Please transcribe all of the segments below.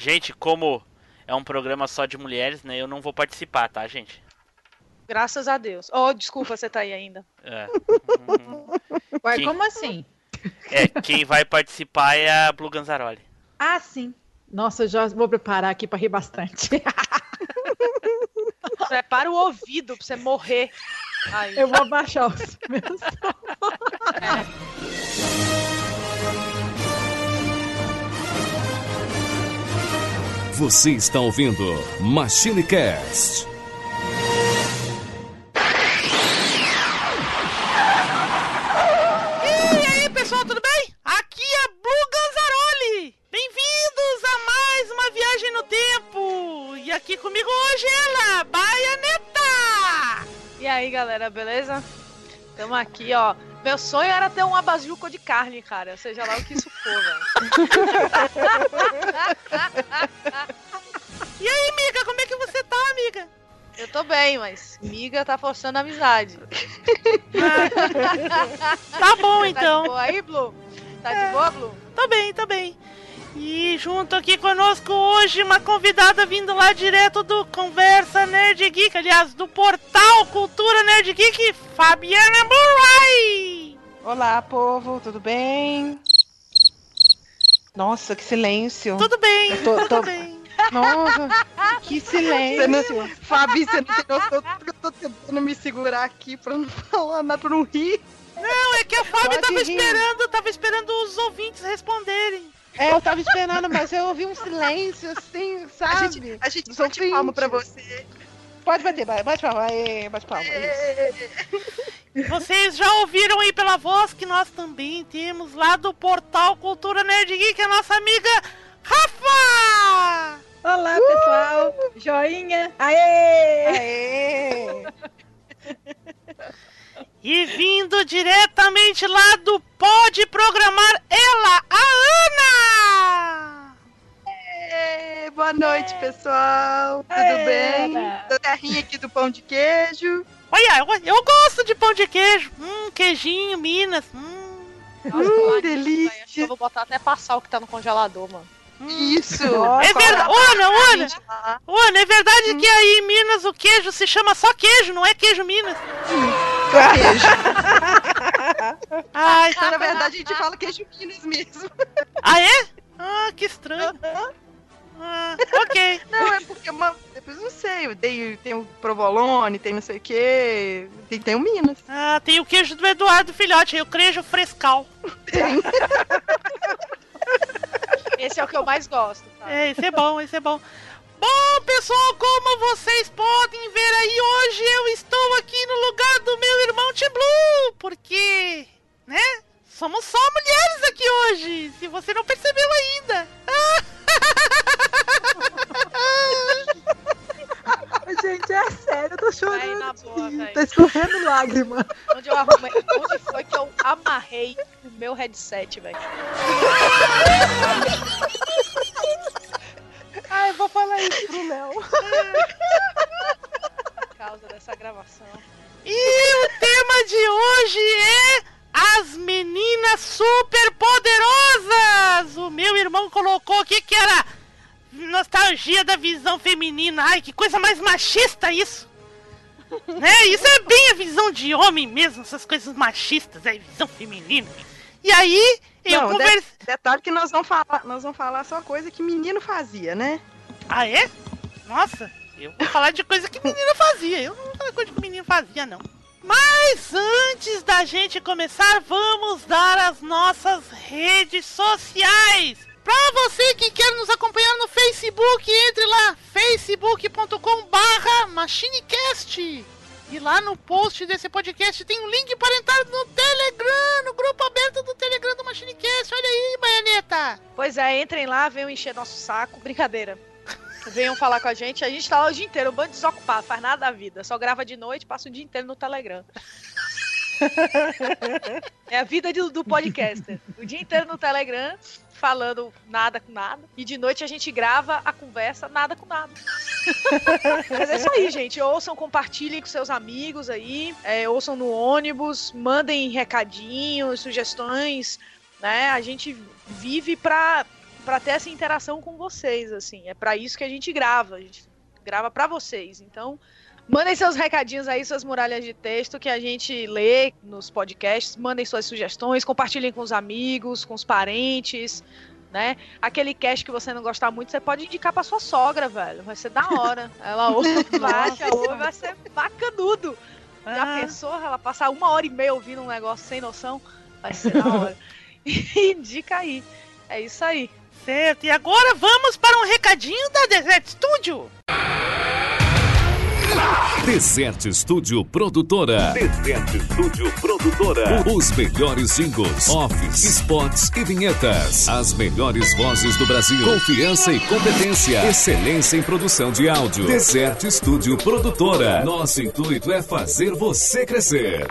Gente, como é um programa só de mulheres, né? Eu não vou participar, tá, gente? Graças a Deus. Oh, desculpa, você tá aí ainda. É. Ué, Quem- como assim? É, quem vai participar é a Blue Ganzaroli. Ah, sim. Nossa, eu já vou preparar aqui pra rir bastante. Prepara o ouvido pra você morrer. Aí. Eu vou abaixar os meus. Você está ouvindo Machine Cast. E aí, pessoal, tudo bem? Aqui é Blue Ganzaroli. Bem-vindos a mais uma viagem no tempo. E aqui comigo hoje ela, Baianeta. E aí, galera, beleza? Tamo aqui, ó. Meu sonho era ter uma bazuca de carne, cara. Seja lá o que isso for, velho. E aí, amiga, como é que você tá, amiga? Eu tô bem, mas miga tá forçando a amizade. Tá bom, Tá de então. boa aí, Blue? Tá de boa, Blue? Tá bem, tá bem. E junto aqui conosco hoje uma convidada vindo lá direto do Conversa Nerd Geek, aliás, do portal Cultura Nerd Geek, Fabiana Murray. Olá, povo, tudo bem? Nossa, que silêncio. Tudo bem, Eu tô- tudo tô- bem. Nossa, que silêncio. Fabi, você não tem noção que eu tô tentando me segurar aqui pra não falar nada, pra não rir. Não, é que a Fábio Pode tava rir. esperando, tava esperando os ouvintes responderem. É, eu tava esperando, mas eu ouvi um silêncio assim, sabe? A gente, a gente bate ouvintes. palma pra você. Pode bater, ba- bate palma, aê, bate palma. isso. Vocês já ouviram aí pela voz que nós também temos lá do portal Cultura Nerd Geek a nossa amiga Rafa! Olá, pessoal. Joinha. Aê! Aê! E vindo diretamente lá do Pode Programar ela, a Ana! Ê, boa noite, pessoal. Tudo Ê, bem? Ana. Da terrinha aqui do pão de queijo. Olha, eu, eu gosto de pão de queijo. Hum, queijinho, Minas. Hum. Nossa, Hum, tô delícia. velho. Acho que Eu vou botar até passar o que tá no congelador, mano. Isso. É verdade. Ana, ô, Ana, é verdade que aí em Minas o queijo se chama só queijo, não é queijo Minas. Queijo. Ai, Na tá. verdade, a gente fala queijo Minas mesmo. Ah, é? Ah, que estranho. Ah, ok. Não, é porque uma... depois não sei. Tem, tem o provolone, tem não sei o quê. Tem, tem o Minas. Ah, tem o queijo do Eduardo Filhote, aí o queijo frescal. Esse é o que eu mais gosto, tá? É, esse é bom, esse é bom. Bom, pessoal, como vocês podem ver aí, hoje eu estou aqui no lugar do meu irmão T Blue, porque, né? Somos só mulheres aqui hoje, se você não percebeu ainda. Gente, é sério, eu tô chorando. Vai na de boa, velho. Tá escorrendo lágrima. Onde eu arrumei. Onde foi que eu amarrei o meu headset, velho? Ai, vou falar isso pro Léo. Por causa dessa gravação. E o tema de hoje é as meninas super poderosas. O meu irmão colocou aqui que era nostalgia da visão feminina. Ai, que coisa mais machista isso. né? Isso é bem a visão de homem mesmo, essas coisas machistas, é visão feminina. E aí, eu Não, conversei. Detalhe que nós vamos falar, nós vamos falar só coisa que menino fazia, né? Ah, é? Nossa, eu vou falar de coisa que menino fazia. Eu não vou falar coisa que menino fazia, não. Mas antes da gente começar, vamos dar as nossas redes sociais. Pra você que quer nos acompanhar no Facebook, entre lá, facebook.com barra machinecast. E lá no post desse podcast tem um link para entrar no Telegram, no grupo aberto do Telegram do Machinecast. Olha aí, Baianeta. Pois é, entrem lá, venham encher nosso saco. Brincadeira. Venham falar com a gente. A gente tá lá o dia inteiro, um bando desocupado, faz nada da vida. Só grava de noite, passa o dia inteiro no Telegram. é a vida do, do podcaster. O dia inteiro no Telegram, falando nada com nada. E de noite a gente grava a conversa nada com nada. Mas é isso aí, gente. Ouçam, compartilhem com seus amigos aí. é, ouçam no ônibus, mandem recadinhos, sugestões. Né? A gente vive pra para ter essa interação com vocês, assim. É para isso que a gente grava. A gente grava para vocês. Então, mandem seus recadinhos aí, suas muralhas de texto que a gente lê nos podcasts. Mandem suas sugestões, compartilhem com os amigos, com os parentes, né? Aquele cast que você não gostar muito, você pode indicar pra sua sogra, velho. Vai ser da hora. Ela ouve, baixa, ouve, vai ser bacanudo. Já Ah. pensou ela passar uma hora e meia ouvindo um negócio sem noção? Vai ser da hora. Indica aí. É isso aí. Certo, e agora vamos para um recadinho da Desert Studio. Desert Studio Produtora. Desert Studio Produtora. Os melhores jingles, offs, spots e vinhetas. As melhores vozes do Brasil. Confiança e competência. Excelência em produção de áudio. Desert Studio Produtora. Nosso intuito é fazer você crescer.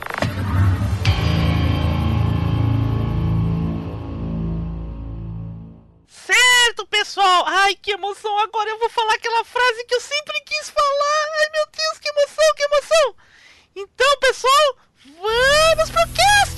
Pessoal. Ai, que emoção. Agora eu vou falar aquela frase que eu sempre quis falar. Ai, meu Deus, que emoção, que emoção. Então, pessoal, vamos pro cast!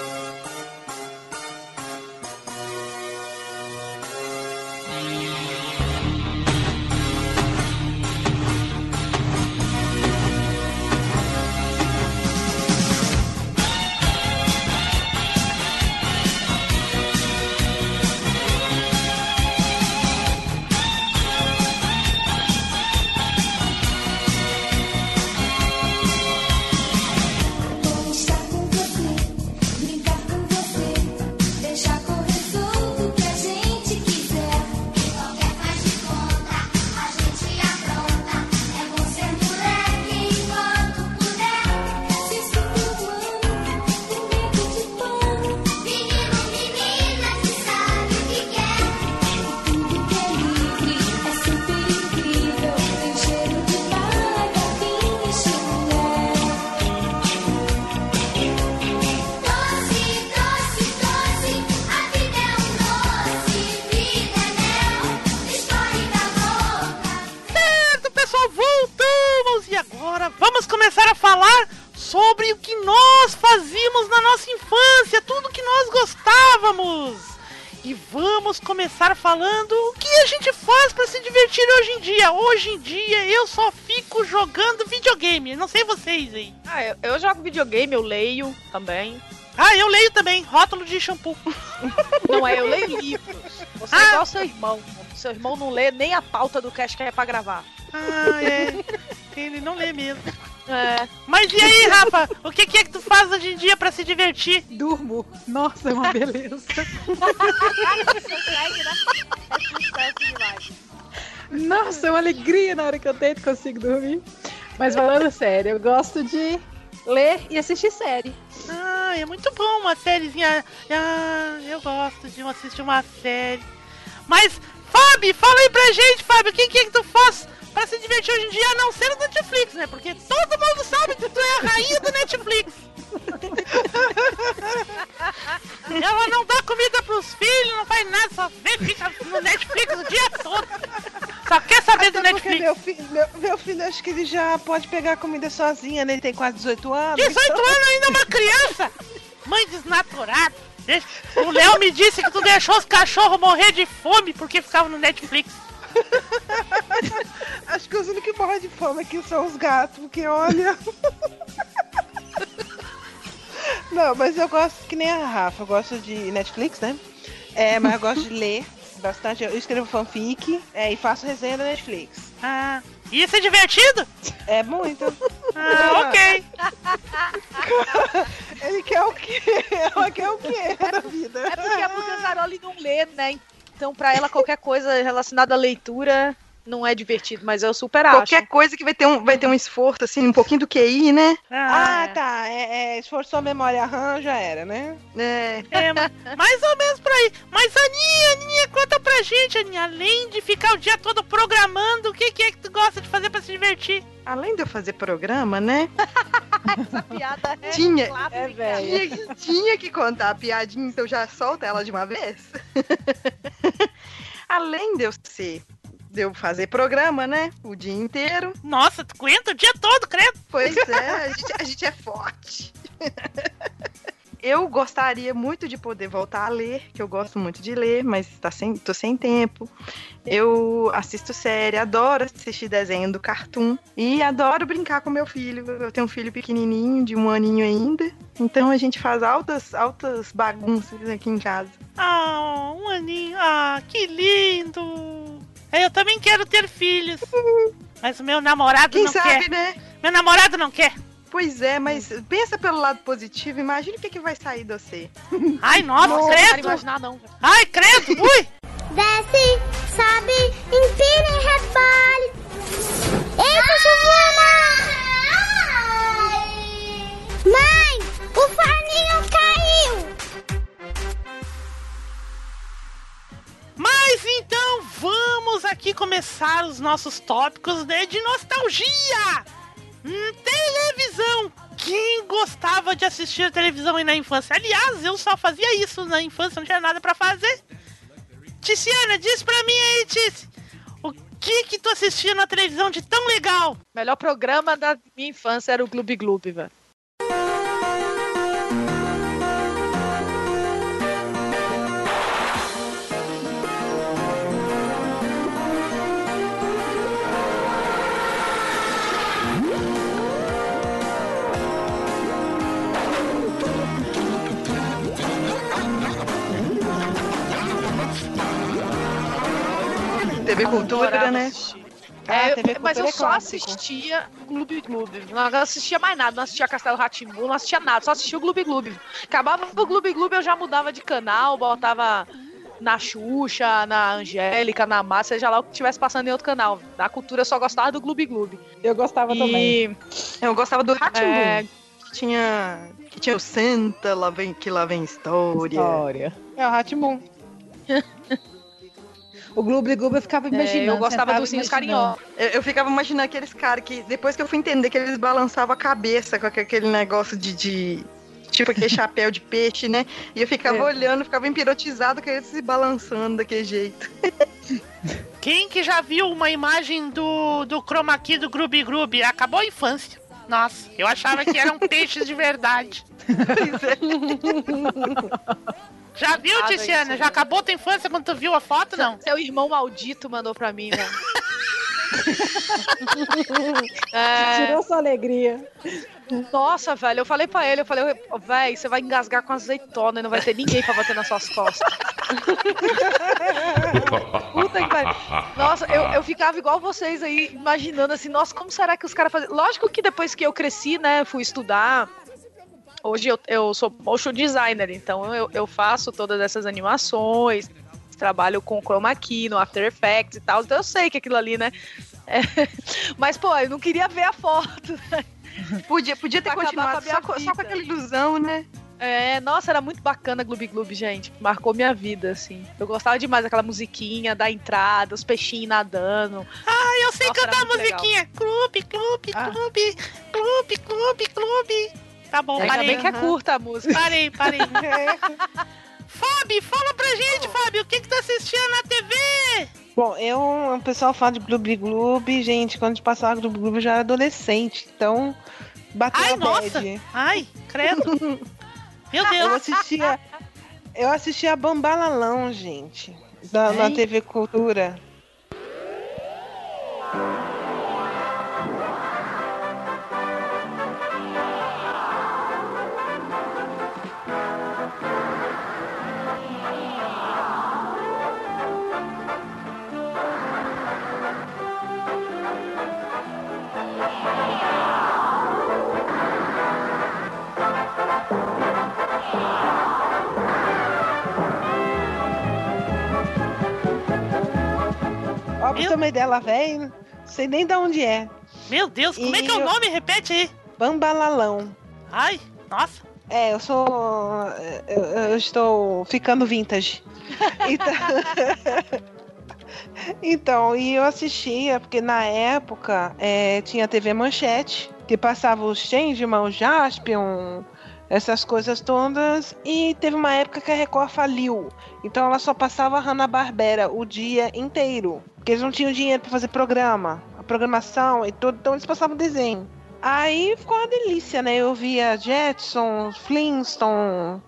Hoje em dia. Hoje em dia eu só fico jogando videogame, não sei vocês aí. Ah, eu, eu jogo videogame, eu leio também. Ah, eu leio também, rótulo de shampoo. Não é, eu leio livros. Você é Ah. igual seu irmão. Seu irmão não lê nem a pauta do cast que é pra gravar. Ah, é. Ele não lê mesmo. É. Mas e aí, Rafa? O que, que é que tu faz hoje em dia pra se divertir? Durmo. Nossa, é uma beleza. Nossa, é uma alegria na hora que eu deito e consigo dormir. Mas falando sério, eu gosto de ler e assistir série. Ah, é muito bom uma sériezinha. Ah, eu gosto de assistir uma série. Mas, Fábio, fala aí pra gente, Fábio, o que, que é que tu faz pra se divertir hoje em dia, a não ser o Netflix, né? Porque todo mundo sabe que tu é a rainha do Netflix. Ela não dá comida pros filhos, não faz nada, só vê, fica no Netflix o dia todo. Só quer saber do Até porque Netflix. meu, fi- meu, meu filho, acho que ele já pode pegar comida sozinha, né? Ele tem quase 18 anos. 18 então- anos ainda é uma criança! Mãe desnaturada! Deixa- O Léo me disse que tu deixou os cachorros morrer de fome porque ficavam no Netflix. Acho que os únicos que morrem de fome aqui são os gatos, porque olha. Não, mas eu gosto que nem a Rafa, eu gosto de Netflix, né? É, mas eu gosto de ler bastante. Eu escrevo fanfic é, e faço resenha da Netflix. Ah, isso é divertido? É muito. Ah, ok. Ele quer o quê? Ela quer o quê da vida? É porque a Bucanzaroli não lê, né? Então, pra ela, qualquer coisa relacionada à leitura não é divertido, mas eu super acho. Qualquer coisa que vai ter, um, vai ter um esforço, assim, um pouquinho do QI, né? Ah, tá. É, é, esforçou a memória RAM, já era, né? É. É, ma- mais ou menos por aí. Mas Aninha, Aninha, conta pra gente, Aninha. Além de ficar o dia todo programando, o que, que é que tu gosta de fazer pra se divertir? Além de eu fazer programa, né? Essa piada é Tinha- clássica. É. Tinha, tinha que contar a piadinha, então já solta ela de uma vez. Além de eu ser. De eu fazer programa, né? O dia inteiro. Nossa, tu aguenta o dia todo, credo. Pois é, a gente, a gente é forte. Eu gostaria muito de poder voltar a ler, que eu gosto muito de ler, mas tá sem, tô sem tempo. Eu assisto série, adoro assistir desenho do Cartoon e adoro brincar com meu filho. Eu tenho um filho pequenininho, de um aninho ainda, então a gente faz altas, altas bagunças aqui em casa. Ah, um aninho. Ah, que lindo. É, Eu também quero ter filhos. Mas o meu namorado Quem não sabe, quer. né? Meu namorado não quer. Pois é, mas pensa pelo lado positivo, imagina o que, que vai sair de você. Ai, nossa, Nossa, eu não quero credo. imaginar, não. Ai, credo. Ui. Desce, sobe, empina e rebole. Eita, Giovana! Mãe, o forninho caiu! Mas então vamos aqui começar os nossos tópicos né, de nostalgia. Hum, televisão. Quem gostava de assistir televisão aí na infância? Aliás, eu só fazia isso na infância, não tinha nada pra fazer. Ticiana, diz pra mim aí, Tici. O que que tu assistia na televisão de tão legal? Melhor programa da minha infância era o Gloob Gloob, velho. Cultura, né? Ah, É, TV mas eu é só assistia Gloob Gloob. Não assistia mais nada, não assistia Castelo Ratimbu, não assistia nada, só assistia o Gloob Gloob. Acabava o Gloob Gloob, eu já mudava de canal, botava na Xuxa, na Angélica, na Márcia, seja lá o que estivesse passando em outro canal. Na cultura eu só gostava do Gloob Gloob. Eu gostava também. E Eu gostava do Ratimbu. é, que tinha que tinha o Santa lá vem que lá vem história. História. É o Ratimum. O Gloob Gloob eu ficava imaginando. É, eu gostava dos Ursinhos. Carinhosos. Eu, eu ficava imaginando aqueles caras que depois que eu fui entender que eles balançavam a cabeça com aque- aquele negócio de, de- tipo aquele chapéu de peixe, né? E eu ficava É. olhando, ficava empirotizado com eles se balançando daquele jeito. Quem que já viu uma imagem do, do chroma key do Grubi Grubi? Acabou a infância. Nossa, eu achava que eram peixes de verdade. Pois é. Já viu, Nada Tiziana? isso, Já acabou tua infância quando tu viu a foto, não? Seu irmão maldito mandou pra mim, velho. É, Tirou sua alegria. nossa, velho, eu falei pra ele, eu falei, "Ô, velho, você vai engasgar com azeitona e não vai ter ninguém pra bater nas suas costas. Puta que pariu. Nossa, eu, eu ficava igual vocês aí, imaginando assim, nossa, como será que os caras fazem? Lógico que depois que eu cresci, né, fui estudar. Hoje eu, eu sou motion designer, então eu, eu faço todas essas animações, trabalho com chroma key no After Effects e tal, então eu sei que aquilo ali, né? é- Mas, pô, eu não queria ver a foto. Podia, podia ter continuado só, com- só com aquela ilusão, né? É, nossa, era muito bacana Gloob Gloob, gente. Marcou minha vida, assim. Eu gostava demais daquela musiquinha da entrada, os peixinhos nadando. Ah, eu sei Nossa, cantar a musiquinha. Clube, clube, Ah. clube, clube, clube, clube. Tá bom, Ainda parei. bem que é curta a música. Parei, parei. Fábio, fala pra gente, Fábio, o que que tá assistindo na TV? Bom, eu, o pessoal fala de Gloob Gloob, gente, quando a gente passava Gloob Gloob eu já era adolescente, então bateu Ai, a nossa. bad. Ai, credo. Meu Eu Deus. assistia, eu assistia Bambalalão, gente, da, na? TV Cultura. Tem uma ideia, ela velho, sei nem de onde é. Meu Deus, como é que é o E nome? Repete aí. Bambalalão. Ai, nossa. É, eu sou. Eu, eu estou ficando vintage. Então, então, e eu assistia, porque na época é, tinha TV Manchete, que passava o Changeman, o Jaspion, essas coisas todas. E teve uma época que a Record faliu. Então ela só passava Hanna-Barbera o dia inteiro. Porque eles não tinham dinheiro para fazer programa, a programação e tudo, então eles passavam desenho. Aí ficou uma delícia, né? Eu via Jetsons, Flintstone,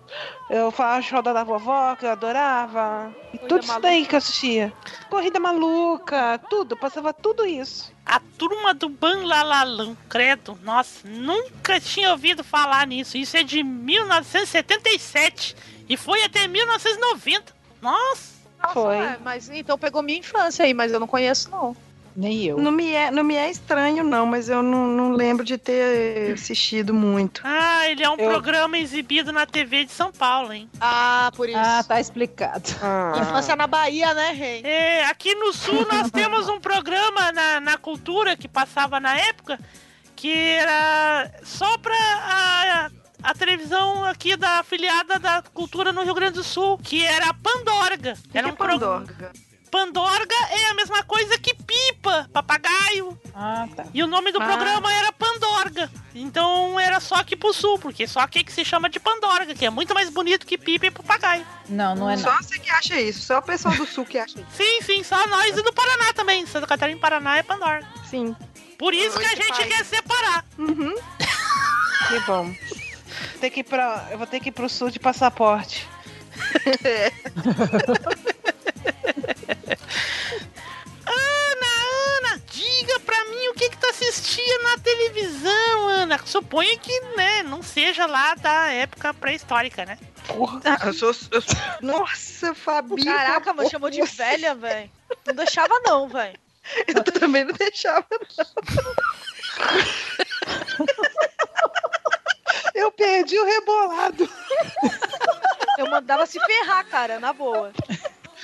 eu falava Roda da Vovó, que eu adorava. E Corrida tudo isso daí que eu assistia. Corrida Maluca, tudo, passava tudo isso. A turma do Banlalalão, credo. Nossa, nunca tinha ouvido falar nisso. Isso é de 1977 e foi até 1990. Nossa. Nossa, Foi. é, mas então pegou minha infância aí, mas eu não conheço, não. Nem eu. Não me é, não me é estranho, não, mas eu não, não lembro de ter assistido muito. Ah, ele é um Eu- programa exibido na TV de São Paulo, hein? Ah, por isso. Ah, tá explicado. Ah. Infância na Bahia, né, Rei? É, aqui no sul nós temos um programa na, na cultura que passava na época que era só pra a, a televisão aqui da afiliada da cultura no Rio Grande do Sul, que era a Pandorga. Era que um é pro- Pandorga? É a mesma coisa que pipa, papagaio. Ah, tá. E o nome do Ah. programa era Pandorga. Então era só aqui pro sul, porque só aqui que se chama de Pandorga, que é muito mais bonito que pipa e papagaio. Não, não é Só não. você que acha isso, só o pessoal do sul que acha isso. Sim, sim, só nós e do Paraná também. Santa Catarina e Paraná é Pandorga. Sim. Por isso que a gente quer separar. Uhum. Que bom. Tem que ir pra, eu vou ter que ir pro sul de passaporte. Ana, Ana, diga pra mim o que que tu assistia na televisão, Ana. Suponho que, né, não seja lá da época pré-histórica, né? Ah, eu sou, eu sou- Nossa, Fabi. Caraca, mas chamou de velha, velho. Não deixava, não, velho. Eu também não deixava. Eu perdi o rebolado. Eu mandava se ferrar, cara, na boa.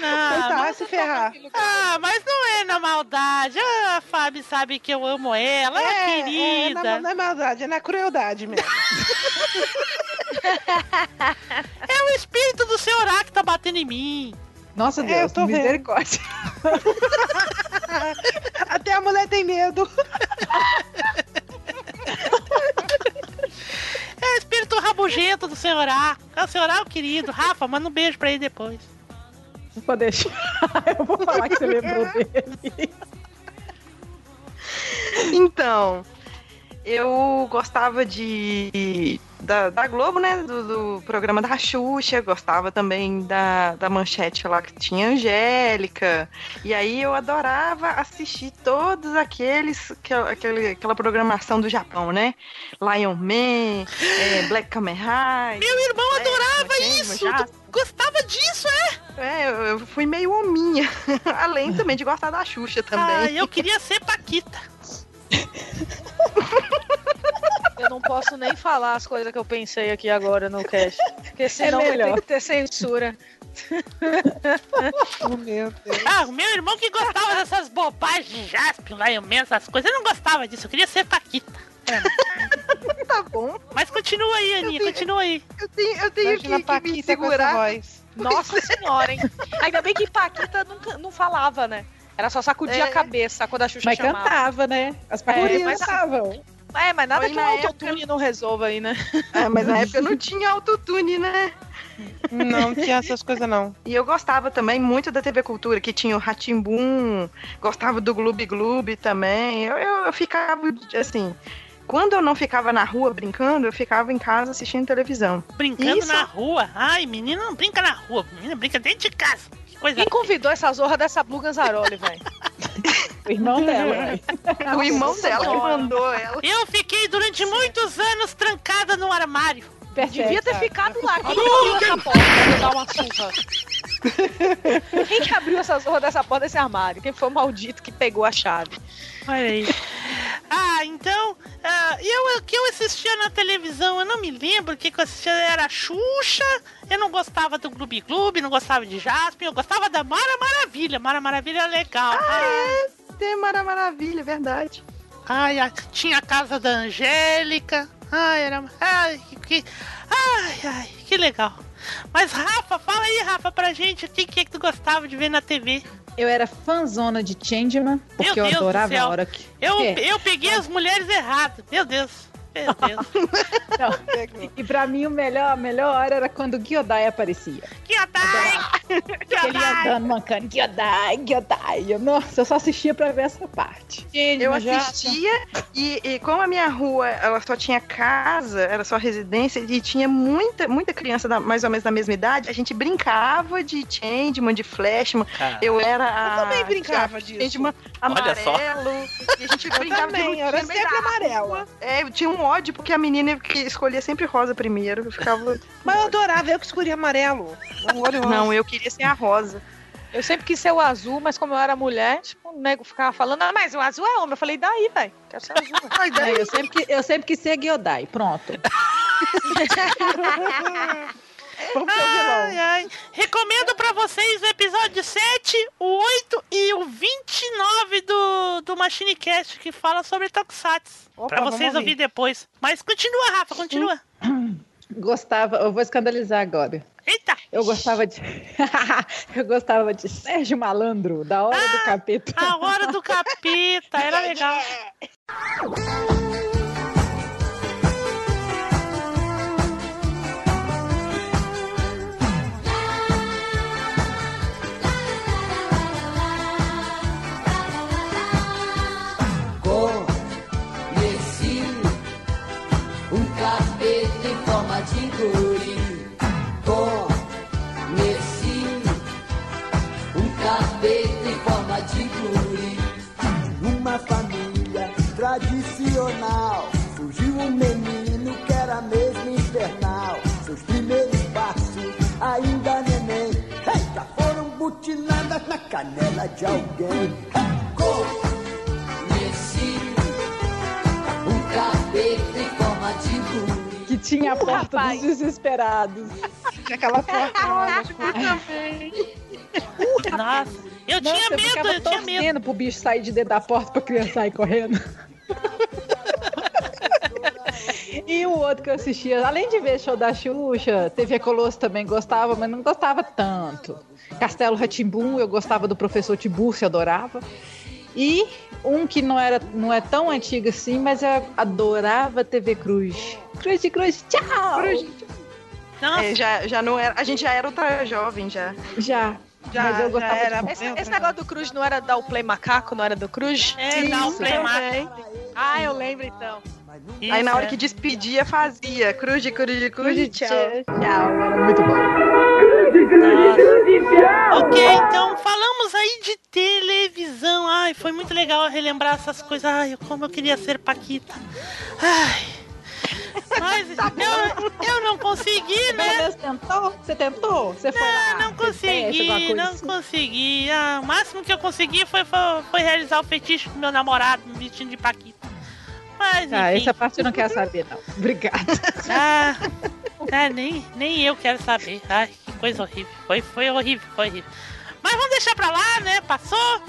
Ah, tá, mas, se ferrar. ah, mas não é na maldade. Ah, a Fábio sabe que eu amo ela, é, É, querida. na, na maldade, é na crueldade mesmo. É o espírito do senhor que tá batendo em mim. Nossa É, Deus, eu tô vendo. misericórdia. Até a mulher tem medo. É o espírito rabugento do senhor É o senhor o querido. Rafa, manda um beijo pra ele depois. Pode deixar. Eu vou falar que você lembrou dele. Então, eu gostava de. Da, da Globo, né? Do, do programa da Xuxa, gostava também da, da manchete lá que tinha Angélica. E aí eu adorava assistir todos aqueles. Que, aquele, aquela programação do Japão, né? Lion Man, é, Black Kamen Rider. Meu irmão adorava isso. Gostava disso, é? É, eu, fui meio hominha. Além também de gostar da Xuxa Ah, também. eu queria ser Paquita. Eu não posso nem falar as coisas que eu pensei aqui agora no cast. Porque senão vai melhor. ter que ter censura. Oh, meu Deus. Ah, o meu irmão que gostava dessas bobagens de Jasper, Lion Man, essas coisas. Eu não gostava disso. Eu queria ser Paquita. Tá bom. Mas continua aí, Aninha, tenho- continua aí. Eu tenho, eu tenho que, Imagina a que me Paquita com essa segurar. voz. Nossa senhora, hein? Ainda bem que Paquita nunca, não falava, né? Era só sacudir É. a cabeça quando a Xuxa Mas chamava. cantava, né? As paquerinhas mas- cantavam. É, mas nada Foi que um na autotune não resolva aí, né? É, mas na época não tinha autotune, né? Não tinha essas coisas, não. E eu gostava também muito da TV Cultura, que tinha o Ratimbum, gostava do Gloob Gloob também. Eu, eu, eu ficava, assim, quando eu não ficava na rua brincando, eu ficava em casa assistindo televisão. Brincando Isso. na rua. Ai, menina não brinca na rua. Menina brinca dentro de casa. Que coisa. Quem convidou essa zorra dessa Blue Ganzaroli, velho? O irmão dela. né? o irmão Nossa dela que mandou ela. Eu fiquei durante muitos anos trancada no armário. Devia ter ficado lá. Quem que abriu essa porta pra dar uma surra? Quem que abriu essa zorra dessa porta desse armário? Quem foi o maldito que pegou a chave? Olha aí. Ah, então, ah, eu, o que eu assistia na televisão, eu não me lembro o que, que eu assistia, era Xuxa, eu não gostava do Gloob Gloob, não gostava de Jasper, eu gostava da Mara Maravilha, Mara Maravilha é legal. Ah, tema era maravilha, é verdade. Ai, ai, tinha a casa da Angélica. Ai, era. Ai, que. Ai, ai, que legal. Mas, Rafa, fala aí, Rafa, pra gente o que, que, é que tu gostava de ver na TV. Eu era fãzona de Changeman, porque eu adorava a hora que. Eu, É. eu peguei as mulheres erradas. Meu Deus. Meu Deus. Não. E pra mim o melhor, a melhor hora era quando o Gyodai aparecia. Kyodai! Ele ia andando, mancando, Gyodai. Eu- Nossa, eu só assistia pra ver essa parte. Eu assistia e, e como a minha rua ela só tinha casa, era só residência e tinha muita, muita criança da- mais ou menos da mesma idade, a gente brincava de Changeman, de Flashman. Eu era a. Eu também brincava a disso. Changeman Olha só. amarelo. E a gente Eu brincava de também, eu era sempre amarela. É, eu tinha um ódio porque a menina que escolhia sempre rosa primeiro. Eu ficava. Mas eu adorava, eu que escolhi amarelo. Não, eu queria ser a rosa. Eu sempre quis ser o azul, mas como eu era mulher, tipo, o nego ficava falando, ah, mas o azul é homem. Eu falei, daí, velho. Quero ser azul. É, eu, sempre, que- eu sempre quis ser Gyodai, pronto. Vamos Ai, vilão. ai. Recomendo pra vocês o episódio 7, o 8 e o 29 do, do MachineCast, que fala sobre Tokusatsu. Vamos vocês ouvir depois. Mas continua, Rafa, continua. Gostava, eu vou escandalizar agora. Eita! Eu gostava de. eu gostava de Sérgio Malandro, da hora do capeta. A hora do capeta, era legal. butinadas na canela de alguém. Conheci um capeta em forma de guri. Que tinha a porta Rapaz. dos desesperados. Tinha aquela porta lá. Nossa, eu Nossa, tinha eu medo, eu tinha medo. pro bicho sair de dentro da porta pra criança sair correndo. E o outro que eu assistia, além de ver show da Xuxa, TV Colosso também gostava, mas não gostava tanto. Castelo Ratimbum, eu gostava do professor Tiburcio, adorava. E um que não, era, não é tão antigo assim, mas eu adorava TV Cruz. Cruz de Cruz, tchau! Nossa, É, já, já não era. A gente já era ultra jovem já. Já. Já, mas eu já gostava era. de... Esse, esse negócio do Cruz não era dar o Play Macaco, não era do Cruz? é, um Isso, play. Também. Ah, eu lembro então. Aí na hora que despedia, fazia cruz de cruz de cruz de tchau. Tchau, era muito bom. Ok, então falamos aí de televisão. Ai, foi muito legal relembrar essas coisas. Ai, como eu queria ser Paquita. Ai. Mas eu, eu não consegui, né? Você tentou? Você tentou? Você foi lá? Não consegui, coisa não assim? consegui. Ah, o máximo que eu consegui foi, foi, foi realizar o fetiche do meu namorado me vestindo de Paquita. Mas, Ah, essa parte eu não quero saber, não. Obrigada. Ah, ah, nem, nem eu quero saber. Ai, que coisa horrível. Foi, foi horrível, foi horrível. Mas vamos deixar pra lá, né? Passou.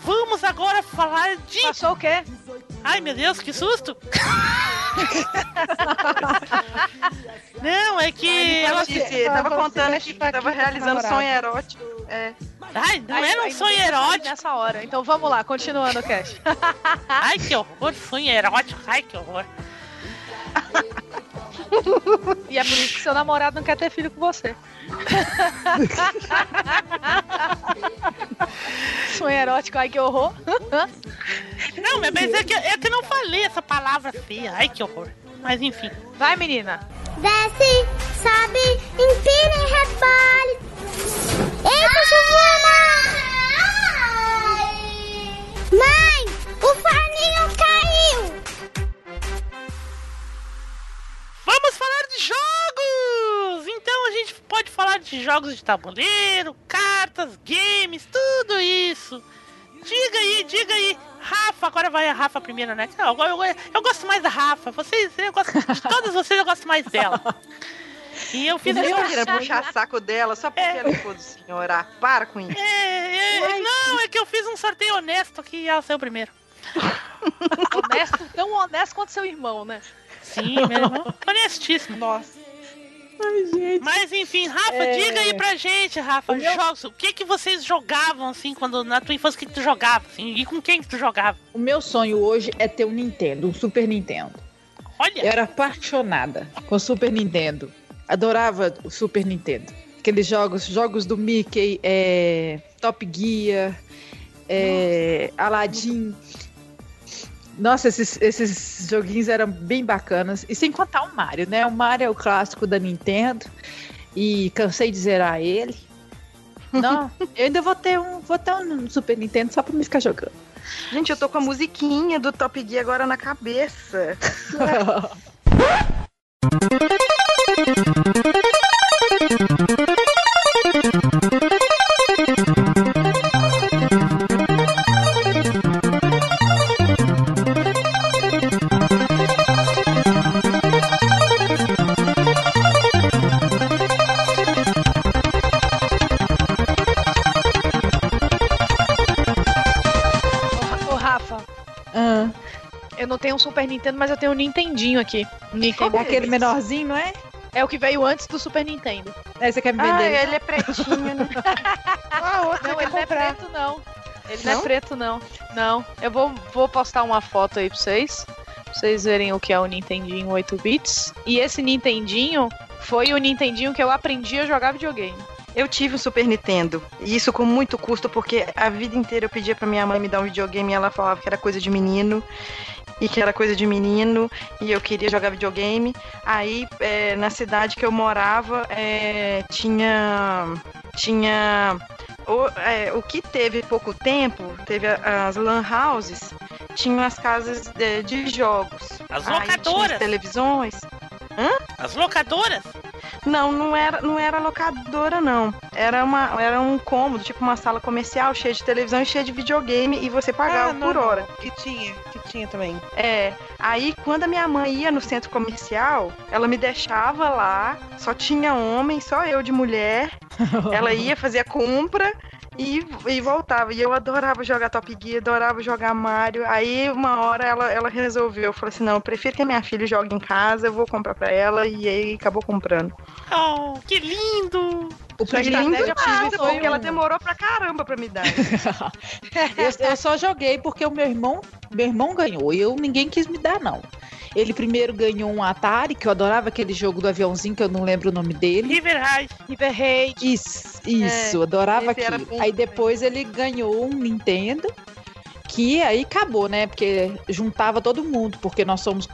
Vamos agora falar de. Passou o quê? Ai, meu Deus, que susto! Não, é que. ela- Disse, tava contando aqui que tava realizando sonho erótico. É. Ai, não Ai, era um sonho erótico. Nessa hora. Então vamos lá, continuando o cast. Ai, que horror, sonho erótico. Ai, que horror. E é por isso que seu namorado não quer ter filho com você. Sonho erótico, ai que horror. Não, mas é que, é que eu não falei essa palavra feia. Ai, que horror. Mas enfim. Vai, menina. Desce, sobe, empina e rebole. Eita, Giovana! Mãe, o forninho caiu! Vamos falar de jogos! A gente pode falar de jogos de tabuleiro, cartas, games, tudo isso. Diga aí, diga aí. Rafa, agora vai a Rafa primeiro, né? Eu, eu- eu gosto mais da Rafa. Vocês, eu gosto de todas vocês, eu gosto mais dela. E eu fiz estão querendo puxar saco dela só porque ela ficou do senhor. Ah, para com isso. É, é, não, é que eu fiz um sorteio honesto que ia ser o primeiro. Honesto, tão honesto quanto seu irmão, né? Sim, meu irmão. Honestíssimo. Nossa. Ai, gente. Mas enfim, Rafa, É. diga aí pra gente, Rafa, O meu- jogos, o que que vocês jogavam assim quando na tua infância que, que tu jogava assim, e com quem que tu jogava? O meu sonho hoje é ter um Nintendo, um Super Nintendo. Olha, Eu era apaixonada com o Super Nintendo. Adorava o Super Nintendo. Aqueles jogos, jogos do Mickey, é, Top Gear, é, Aladdin. Nossa, esses, esses joguinhos eram bem bacanas. E sem contar o Mario, né? O Mario é o clássico da Nintendo. E cansei de zerar ele. Não, eu ainda vou ter um, vou ter um Super Nintendo só pra me ficar jogando. Gente, eu tô com a musiquinha do Top Gear agora na cabeça. não tenho um Super Nintendo, mas eu tenho um Nintendinho aqui. Um Nintendo. é aquele menorzinho, não é? É o que veio antes do Super Nintendo. É, você quer me Ah, vender? ele é pretinho, né? Ah, outra Não, quer ele não é preto, não. Ele não, Não? é preto, não. Não. Eu vou, vou postar uma foto aí pra vocês. Pra vocês verem o que é o Nintendinho 8 bits. E esse Nintendinho foi o Nintendinho que eu aprendi a jogar videogame. Eu tive o Super Nintendo. E isso com muito custo, porque a vida inteira eu pedia pra minha mãe me dar um videogame e ela falava que era coisa de menino. E que era coisa de menino. E eu queria jogar videogame. Aí, é, na cidade que eu morava, é, tinha. Tinha. O, é, o que teve pouco tempo, teve as lan houses, tinham as casas é, de jogos. As locadoras. televisões. As locadoras. Não, não era, não era locadora, não. Era, uma, era um cômodo, tipo uma sala comercial cheia de televisão e cheia de videogame e você pagava Ah, por normal, hora. Que tinha, que tinha também. É. Aí quando a minha mãe ia no centro comercial, ela me deixava lá, só tinha homem, só eu de mulher. Ela ia fazer a compra e, e voltava. E eu adorava jogar Top Gear, adorava jogar Mario. Aí uma hora ela, ela resolveu, falou assim: não, eu prefiro que a minha filha jogue em casa, eu vou comprar pra ela. E aí acabou comprando. Oh, que lindo! O primeiro lindo nada, foi porque ela um- demorou pra caramba pra me dar. eu, eu só joguei porque o meu irmão, meu irmão ganhou e eu ninguém quis me dar não. Ele primeiro ganhou um Atari, que eu adorava aquele jogo do aviãozinho que eu não lembro o nome dele. River High. River Raid. Isso, isso, eu adorava aquilo. Aí depois ele ganhou um Nintendo, que aí acabou, né? Porque juntava todo mundo, porque nós somos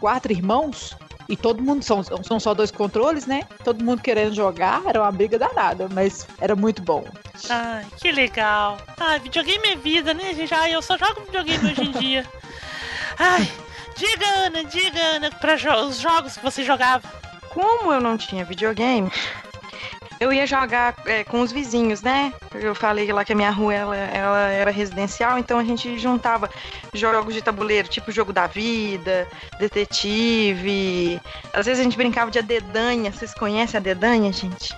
quatro irmãos e todo mundo são, são só dois controles, né? Todo mundo querendo jogar, era uma briga danada, mas era muito bom. Ai, que legal. Ai, videogame é vida, né, gente? Ai, eu só jogo videogame hoje em dia. Ai, diga, Ana, diga, Ana, pra jo os jogos que você jogava. Como eu não tinha videogame, eu ia jogar é, com os vizinhos, né? Eu falei lá que a minha rua ela, ela era residencial, então a gente juntava jogos de tabuleiro, tipo Jogo da Vida, Detetive. Às vezes a gente brincava de a dedanha. Vocês conhecem a dedanha, gente?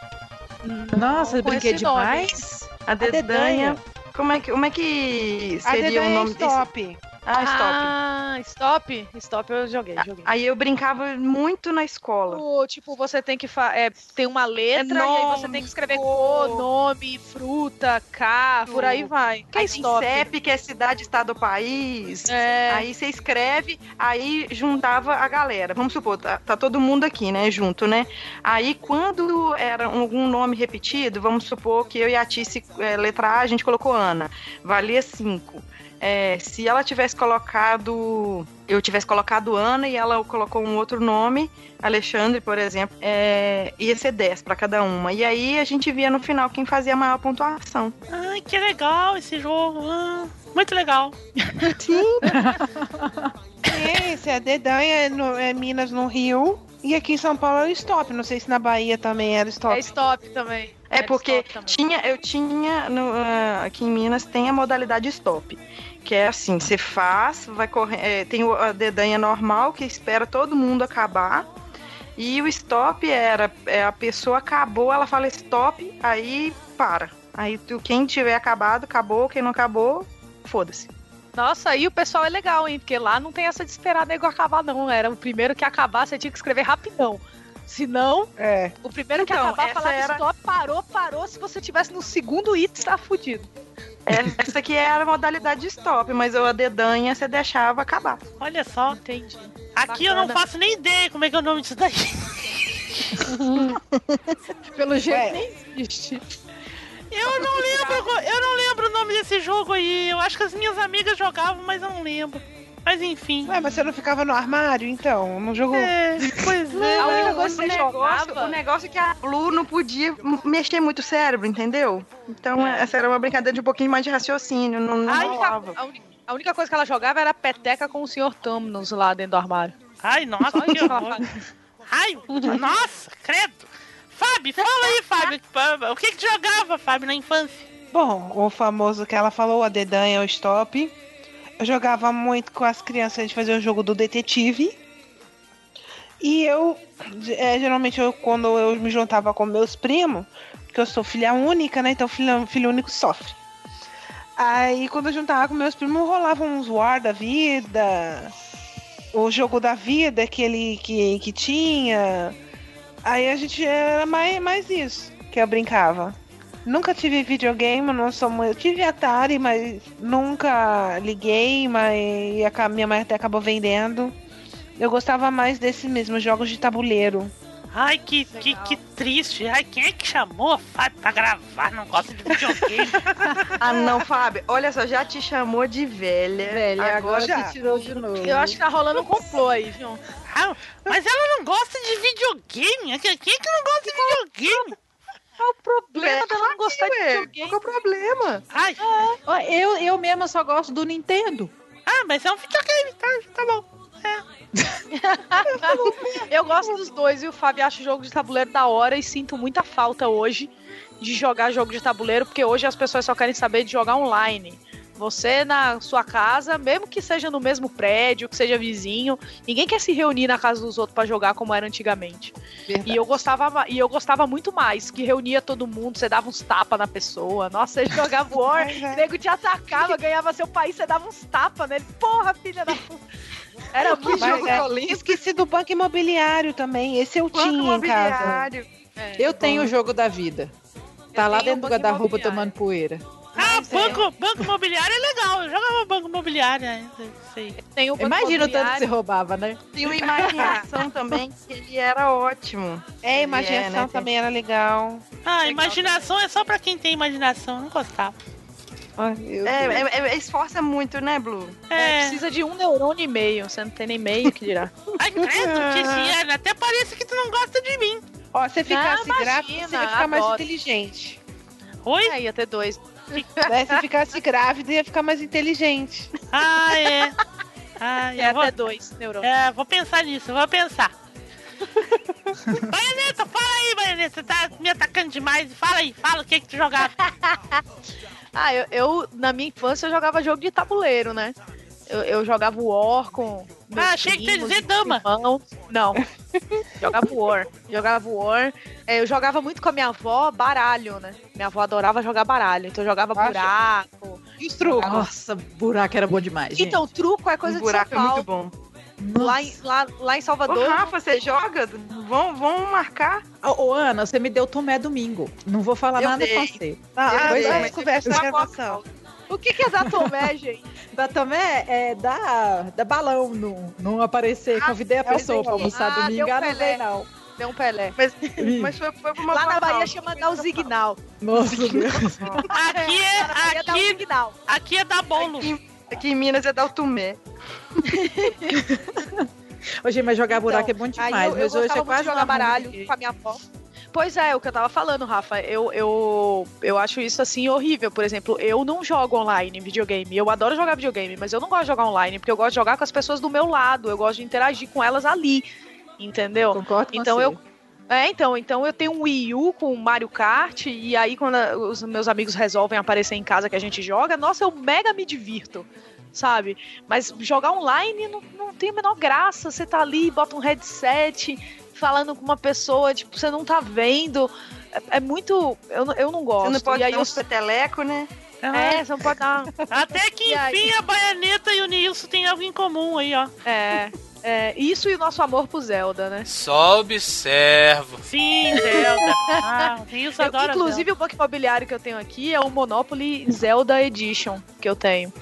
Nossa, Não brinquei nome. demais. A dedanha. Como é que, como é que seria o é nome desse? Ah, stop. Ah, stop. Stop eu joguei, joguei. Aí eu brincava muito na escola. O, tipo, você tem que é, tem uma letra É e aí nome, você tem que escrever cor. cor, nome, fruta, carro, por aí vai. Que é Aí tem stop. CEP, que é cidade, estado país. É. Aí você escreve, aí juntava a galera. Vamos supor, tá, tá todo mundo aqui, né? Junto, né? Aí quando era algum nome repetido, vamos supor que eu e a Tice, é, letra A, a gente colocou Ana. Valia 5. se ela tivesse colocado. Eu tivesse colocado Ana e ela colocou um outro nome, Alexandre, por exemplo, é, ia ser 10 para cada uma. E aí a gente via no final quem fazia a maior pontuação. Ai, que legal esse jogo. Ah, muito legal. Sim. Esse é Dedanha, é, no, é Minas no Rio. E aqui em São Paulo é o stop. Não sei se na Bahia também era stop. É stop também. É Era porque tinha, eu tinha no, ah, aqui em Minas tem a modalidade stop, que é assim, você faz, vai correr, é, tem o- a dedanha normal que espera todo mundo acabar. E o stop era, é, a pessoa acabou, ela fala stop, aí para. Aí tu- quem tiver acabado, acabou, quem não acabou, foda-se. Nossa, aí o pessoal é legal, hein? Porque lá não tem essa de esperar nego acabar, não. Era o primeiro que acabar, você tinha que escrever rapidão. Se não, É. o primeiro que Então, acabar falava era- stop, parou, parou. Se você tivesse no segundo hit, você tá fudido. É, Essa aqui era a modalidade de stop, mas a dedanha você deixava acabar. Olha só. Entendi. Aqui eu não Bacana. faço nem ideia como é que é o nome disso daí. Pelo jeito nem existe. Eu não lembro, eu não lembro o nome desse jogo aí. Eu acho que as minhas amigas jogavam, mas eu não lembro. Mas enfim. Ué, mas você não ficava no armário, então? Não jogou? É, pois é. A única coisa que você negócio, jogava- o negócio é que a Blue não podia mexer muito o cérebro, entendeu? Então É. essa era uma brincadeira de um pouquinho mais de raciocínio, não, não A única, a a única coisa que ela jogava era peteca com o Sr. Tumnus lá dentro do armário. Ai, nossa, Só que horror. Ai, nossa, credo. Fábio, fala aí, Fábio. O que que jogava, Fábio, na infância? Bom, o famoso que ela falou, a dedanha, o stop. Eu jogava muito com as crianças, a gente fazia o jogo do detetive. E eu, é, geralmente, eu, quando eu me juntava com meus primos, porque eu sou filha única, né? Então filho, filho único sofre. Aí quando eu juntava com meus primos, rolava uns War da vida, o jogo da vida que ele que, que tinha. Aí a gente era mais, mais isso que eu brincava. Nunca tive videogame, não sou muito. Eu tive Atari, mas nunca liguei, mas a minha mãe até acabou vendendo. Eu gostava mais desses mesmos jogos de tabuleiro. Ai, que, que, que triste. Ai, quem é que chamou a Fábio pra gravar? Não gosta de videogame. Ah, não, Fábio, olha só, já te chamou de velha. Velho, agora já. te tirou de novo. Eu acho que tá rolando um complô aí, viu? Ah, mas ela não gosta de videogame. Quem é que não gosta de videogame? Qual o problema dela não gostar de Ué, videogame? Qual que é o problema? Ai, Ó, Eu, eu mesma só gosto do Nintendo. ah, mas é um videogame, tá, tá bom. Eu gosto dos dois e o Fábio acha o jogo de tabuleiro da hora e sinto muita falta hoje de jogar jogo de tabuleiro, porque hoje as pessoas só querem saber de jogar online. Você na sua casa, mesmo que seja no mesmo prédio, que seja vizinho, ninguém quer se reunir na casa dos outros pra jogar como era antigamente. E eu gostava e eu gostava muito mais, que reunia todo mundo, você dava uns tapas na pessoa. Nossa, você jogava War, o é. nego te atacava, ganhava seu país, você dava uns tapas nele. Porra, filha da puta. Era muito Mas, legal. é, esqueci do banco imobiliário também. Esse eu Banco tinha em casa. imobiliário. Eu tenho o jogo da vida. Tá lá tenho dentro do guarda-roupa tomando poeira. Ah, é. banco, banco imobiliário é legal. Eu jogava banco imobiliário ainda. Sei. Tem o Banco Imagina o tanto que você roubava, né? Tinha uma imaginação também, que ele era ótimo. É, imaginação É, né, também era legal. Ah, Legal imaginação é só pra quem tem imaginação. Eu não gostava. É, é- é- esforça muito, né, Blue? É, É. precisa de um neurônio e meio. Você não tem nem meio que dirá. Ai, credo, Tiziana, até parece que tu não gosta de mim. Ó, se ficasse imagina, grávida, você ia ficar mais inteligente. Oi? É, ia ter dois. Né? Se ficasse grávida, ia ficar mais inteligente. Ah, é. Ah, Ia eu vou, até dois neurônios. é, vou pensar nisso, vou pensar. Baianeta, fala aí, Baianeta. Você tá me atacando demais. Fala aí, fala o que que tu jogava. Ah, eu, eu, na minha infância, eu jogava jogo de tabuleiro, né? Eu, eu jogava War com. Ah, achei que ia dizer dama. irmãos. Não. jogava War. Jogava War. É, eu jogava muito com a minha avó baralho, né? Minha avó adorava jogar baralho. Então eu jogava Acho- buraco. E os trucos? Nossa, buraco era bom demais, gente. Então, truco é coisa um de buraco São é Paulo. muito bom. Lá, em, lá, lá em Ô, Salvador. Rafa, você joga? Vão, vão marcar? Ô, ô, Ana, você me deu Tomé domingo. Não vou falar Eu nada dei. com você. Ah, Eu ah, sei, ah, mas O que, que é da Tomé, gente? Da Tomé é da, da balão, não, não aparecer. Convidei a pessoa pra almoçar Ah, domingo. deu Ah, não Pelé. não. Deu um Pelé. Mas, mas foi, foi pra uma Lá na boa Bahia causa. chama dar o Zignal. Nossa, Deus. Aqui Bahia é, aqui, Zignal. aqui é da bolo. Aqui, aqui em Minas é dar o Tumé. Hoje, mas jogar buraco Então, é bom demais. eu, eu mas hoje é quase jogar baralho com a minha avó. Pois é, o que eu tava falando, Rafa. Eu, eu, eu acho isso assim horrível. Por exemplo, eu não jogo online em videogame. Eu adoro jogar videogame, mas eu não gosto de jogar online, porque eu gosto de jogar com as pessoas do meu lado. Eu gosto de interagir com elas ali. Entendeu? Concordo com Então você. eu- É, então, então eu tenho um Wii U com Mario Kart, e aí quando os meus amigos resolvem aparecer em casa que a gente joga, nossa, eu mega me divirto, sabe? Mas jogar online não, não tem a menor graça. Você tá ali, bota um headset, falando com uma pessoa, tipo, você não tá vendo. É, é muito. Eu, não- eu não gosto. Você não pode e aí dar eu, uns peteleco, né? É, você não pode dar. Até que aí? enfim a baianeta e o Nilson têm algo em comum aí, ó. É. é, isso e o nosso amor pro Zelda, né? Só observo. Sim, Zelda. Ah, o Nilson Eu- adora inclusive, o banco imobiliário que eu tenho aqui é o Monopoly Zelda Edition que eu tenho.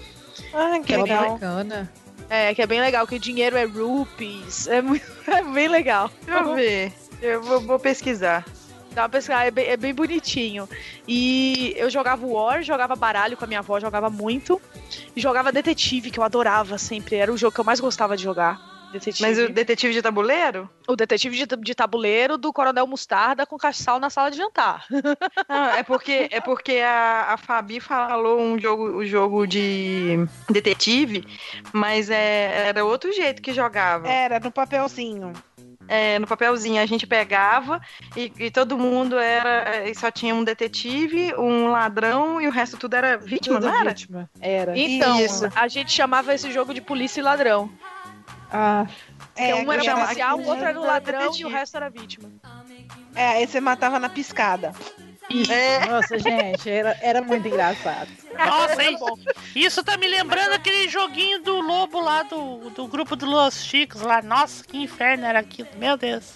Ah, que Que legal. bacana. É, que é bem legal, que o dinheiro é rupees. É, muito, é bem legal. Deixa eu ver. Eu vou, vou pesquisar. Dá uma pesquisada, é bem, é bem bonitinho. E eu jogava War, jogava baralho com a minha avó, jogava muito. E jogava detetive, que eu adorava sempre. Era o jogo que eu mais gostava de jogar. Detetive. Mas o detetive de tabuleiro? O detetive de, de tabuleiro do Coronel Mostarda com castiçal na sala de jantar. Ah, é porque, é porque a, a Fabi falou um jogo, o jogo de detetive, mas é, era outro jeito que jogava. Era no papelzinho. É, no papelzinho a gente pegava e, e todo mundo era. e Só tinha um detetive, um ladrão e o resto tudo era vítima, Tudo não era? vítima. Era. Então, Isso. a gente chamava esse jogo de polícia e ladrão. Ah, Porque um era policial, o outro era o ladrão e o resto era vítima. É, aí você matava na piscada. É, nossa, gente, era, era muito engraçado. Nossa, hein? Isso tá me lembrando aquele joguinho do lobo lá do, do grupo do Los Chicos lá. Nossa, que inferno era aquilo. Meu Deus.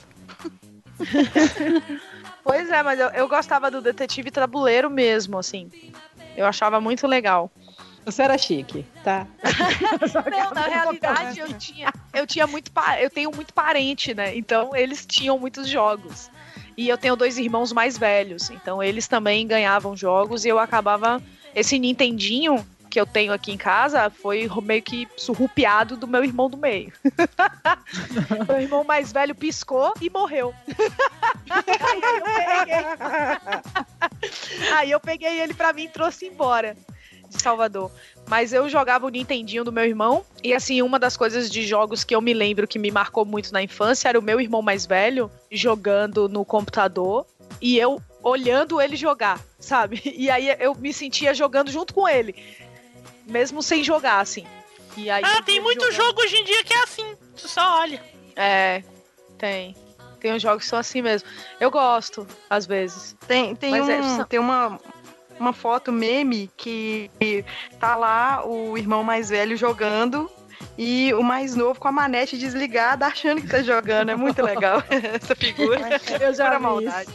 Pois é, mas eu, eu gostava do detetive tabuleiro mesmo, assim. Eu achava muito legal. Você era chique, tá? Não, na realidade eu tinha, eu tinha muito, eu tenho muito parente, né? Então eles tinham muitos jogos. E eu tenho dois irmãos mais velhos, então eles também ganhavam jogos e eu acabava esse Nintendinho que eu tenho aqui em casa foi meio que surrupiado do meu irmão do meio. meu irmão mais velho piscou e morreu. Aí eu peguei. Aí eu peguei ele pra mim e trouxe embora de Salvador. Mas eu jogava o Nintendinho do meu irmão. E assim, uma das coisas de jogos que eu me lembro que me marcou muito na infância era o meu irmão mais velho jogando no computador e eu olhando ele jogar, sabe? E aí eu me sentia jogando junto com ele. Mesmo sem jogar, assim. E aí Ah, tem muito jogando. jogo hoje em dia que é assim. Tu só olha. É, tem. Tem uns jogos que são assim mesmo. Eu gosto, às vezes. Tem, tem, Mas é, um, são- tem uma, uma foto meme que tá lá o irmão mais velho jogando e o mais novo com a manete desligada achando que tá jogando. É muito legal essa figura. Eu já vi maldade.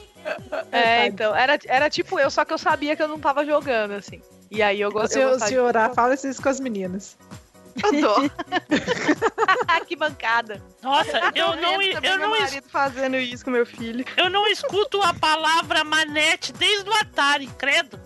É, então, era, era tipo eu, só que eu sabia que eu não tava jogando, assim. E aí eu O gostava. senhor, o senhor Orá fala isso com as meninas. Eu dou. que bancada. Nossa, eu Tô não, eu não, es- marido fazendo isso com meu filho. eu não escuto a palavra manete desde o Atari, credo.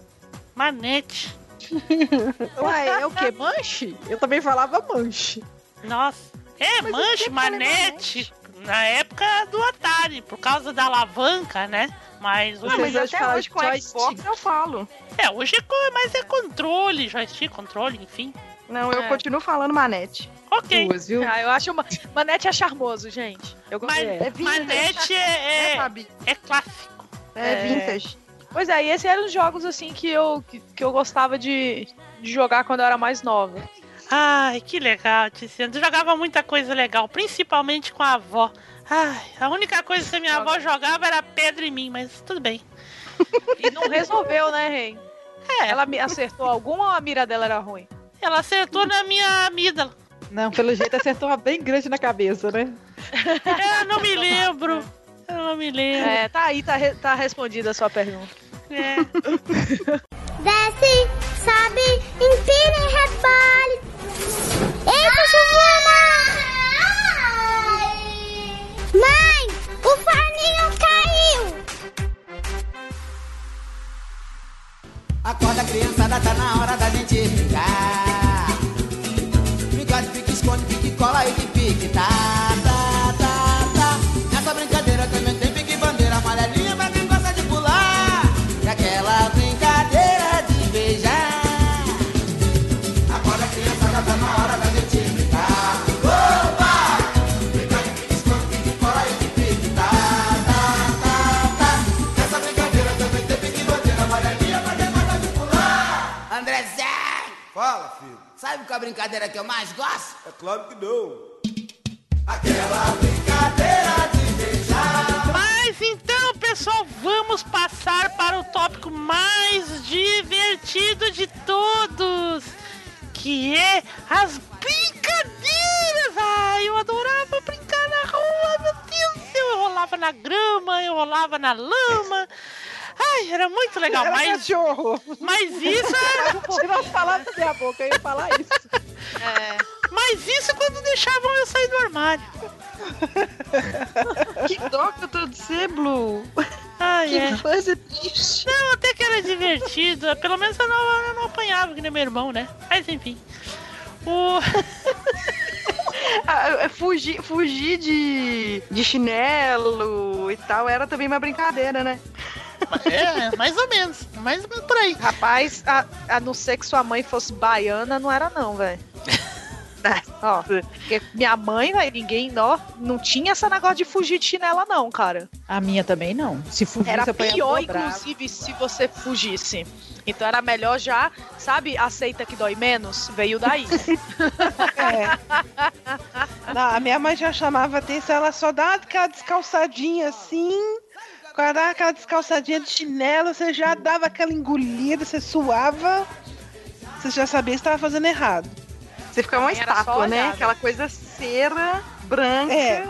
Manete. Uai, é o quê? Manche? Eu também falava manche. Nossa. É, Mas manche, manete. Na época do Atari, por causa da alavanca, né? Mas hoje, Ah, mas até falam hoje com joystick. Xbox eu falo. é, hoje é, mas é controle, joystick, controle, enfim. Não, eu É. continuo falando manete. Ok. Duas, viu? Ah, eu acho uma. Manete é charmoso, gente. Eu gosto. Mas É. manete É, é, é, é clássico. É, É. vintage. Pois é, e esses eram os jogos assim que eu, que, que eu gostava de, de jogar quando eu era mais nova. Ai, que legal, Tiziano. Tu jogava muita coisa legal, principalmente com a avó. Ai, a única coisa que a minha avó jogava era pedra em mim, mas tudo bem. E não resolveu, né, Rei? É, ela, me acertou alguma ou a mira dela era ruim? ela acertou na minha amígdala. Não, pelo jeito acertou uma bem grande na cabeça, né? Eu não me lembro. Eu não me lembro. É, tá aí, tá, re- tá respondida a sua pergunta. É. Desce, sobe, empina e rebole. Eita, Giovana! Mãe, o forninho caiu. Acorda criançada, tá na hora da gente brincar. Brincar de pique, esconde, pique, cola e de pique, tá, Fala, filho. Sabe qual é a brincadeira que eu mais gosto? É claro que não. Aquela brincadeira de beijar. Mas então, pessoal, vamos passar para o tópico mais divertido de todos. Que é as brincadeiras. Ai, eu adorava brincar na rua, meu Deus. Eu rolava na grama, eu rolava na lama. Ai, era muito legal, Era mas, cachorro. mas isso era Tira as palavras da minha boca, eu ia falar isso. Mas isso quando deixavam eu sair do armário. Que dó que eu tô de ser, Blue. Ai, Que é. triste. Não, até que era divertido. Pelo menos eu não, eu não apanhava, que nem meu irmão, né? Mas enfim. O... Ah, é, Fugir, fugir de, de chinelo e tal era também uma brincadeira, né? É, mais ou menos. Mais ou menos por aí. Rapaz, a, a não ser que sua mãe fosse baiana, não era não, velho. Ó, porque minha mãe, velho, ninguém, ó, não tinha esse negócio de fugir de chinela, não, cara. A minha também não. Se fugisse, Era pior, dobrado. inclusive, se você fugisse. Então era melhor já, sabe, aceita que dói menos? Veio daí. É. Não, a minha mãe já chamava atenção, ela só dá aquela descalçadinha assim. Quando dava aquela descalçadinha de chinelo, você já dava aquela engolida, você suava. Você já sabia que estava fazendo errado. Você ficava uma Era estátua, né? Aquela coisa cera, branca. É.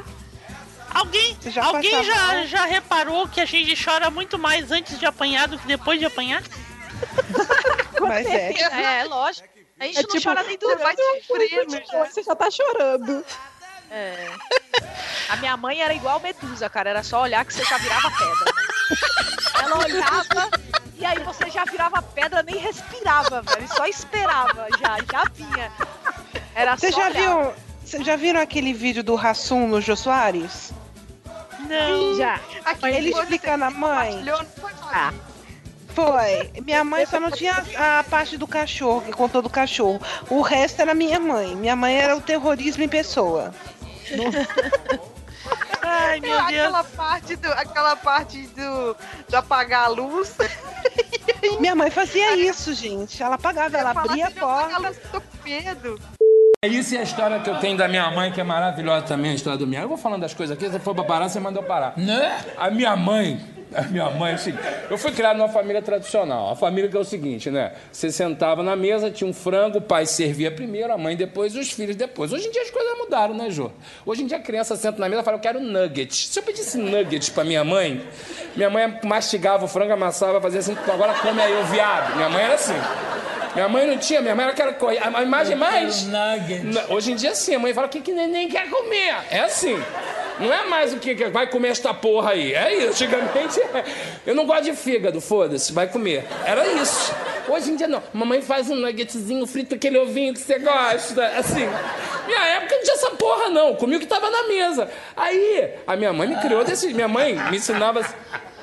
Alguém, já alguém passava já, mal? já reparou que a gente chora muito mais antes de apanhar do que depois de apanhar? Mas é. é, lógico. A gente É não tipo, chora nem Você vai já. Você já tá chorando. É. A minha mãe era igual Medusa, cara. Era só olhar que você já virava pedra. né? Ela olhava e aí você já virava pedra, nem respirava, velho. Só esperava, já, já vinha. Era Você só já olhar. viu? Vocês já viram aquele vídeo do Rassum no Jô Soares? Não. Já. Aquele Ele explicando a mãe. Ah, Foi. Minha mãe só não tinha a parte do cachorro, que contou do cachorro. O resto era minha mãe. Minha mãe era o terrorismo em pessoa. Ai, meu Deus. aquela parte do, aquela parte do, do apagar a luz. Minha mãe fazia isso, gente. Ela apagava, ela abria a assim, "Eu apago porta. luz, tô com medo. Isso é a história que eu tenho da minha mãe, que é maravilhosa também, a história do minha. Eu vou falando das coisas aqui, se for pra parar, você mandou parar. Né? A minha mãe, a minha mãe, assim, eu fui criado numa família tradicional. A família que é o seguinte, né? Você sentava na mesa, tinha um frango, o pai servia primeiro, a mãe depois, os filhos depois. Hoje em dia as coisas mudaram, né, Jô? Hoje em dia a criança senta na mesa e fala, eu quero nuggets. Se eu pedisse nuggets pra minha mãe, minha mãe mastigava o frango, amassava, fazia assim, "Então agora come aí, ô viado. Minha mãe era assim. Minha mãe não tinha, minha mãe era aquela coisa. A imagem mais. Hoje em dia, sim, a mãe fala o que, que neném quer comer. É assim. Não é mais o que, que vai comer esta porra aí. É isso. Antigamente, é. eu não gosto de fígado, foda-se, vai comer. Era isso. Hoje em dia, não. Mamãe faz um nuggetzinho frito, aquele ovinho que você gosta. Assim. Minha época não tinha essa porra, não. Comi o que tava na mesa. Aí, a minha mãe me criou desse. Minha mãe me ensinava.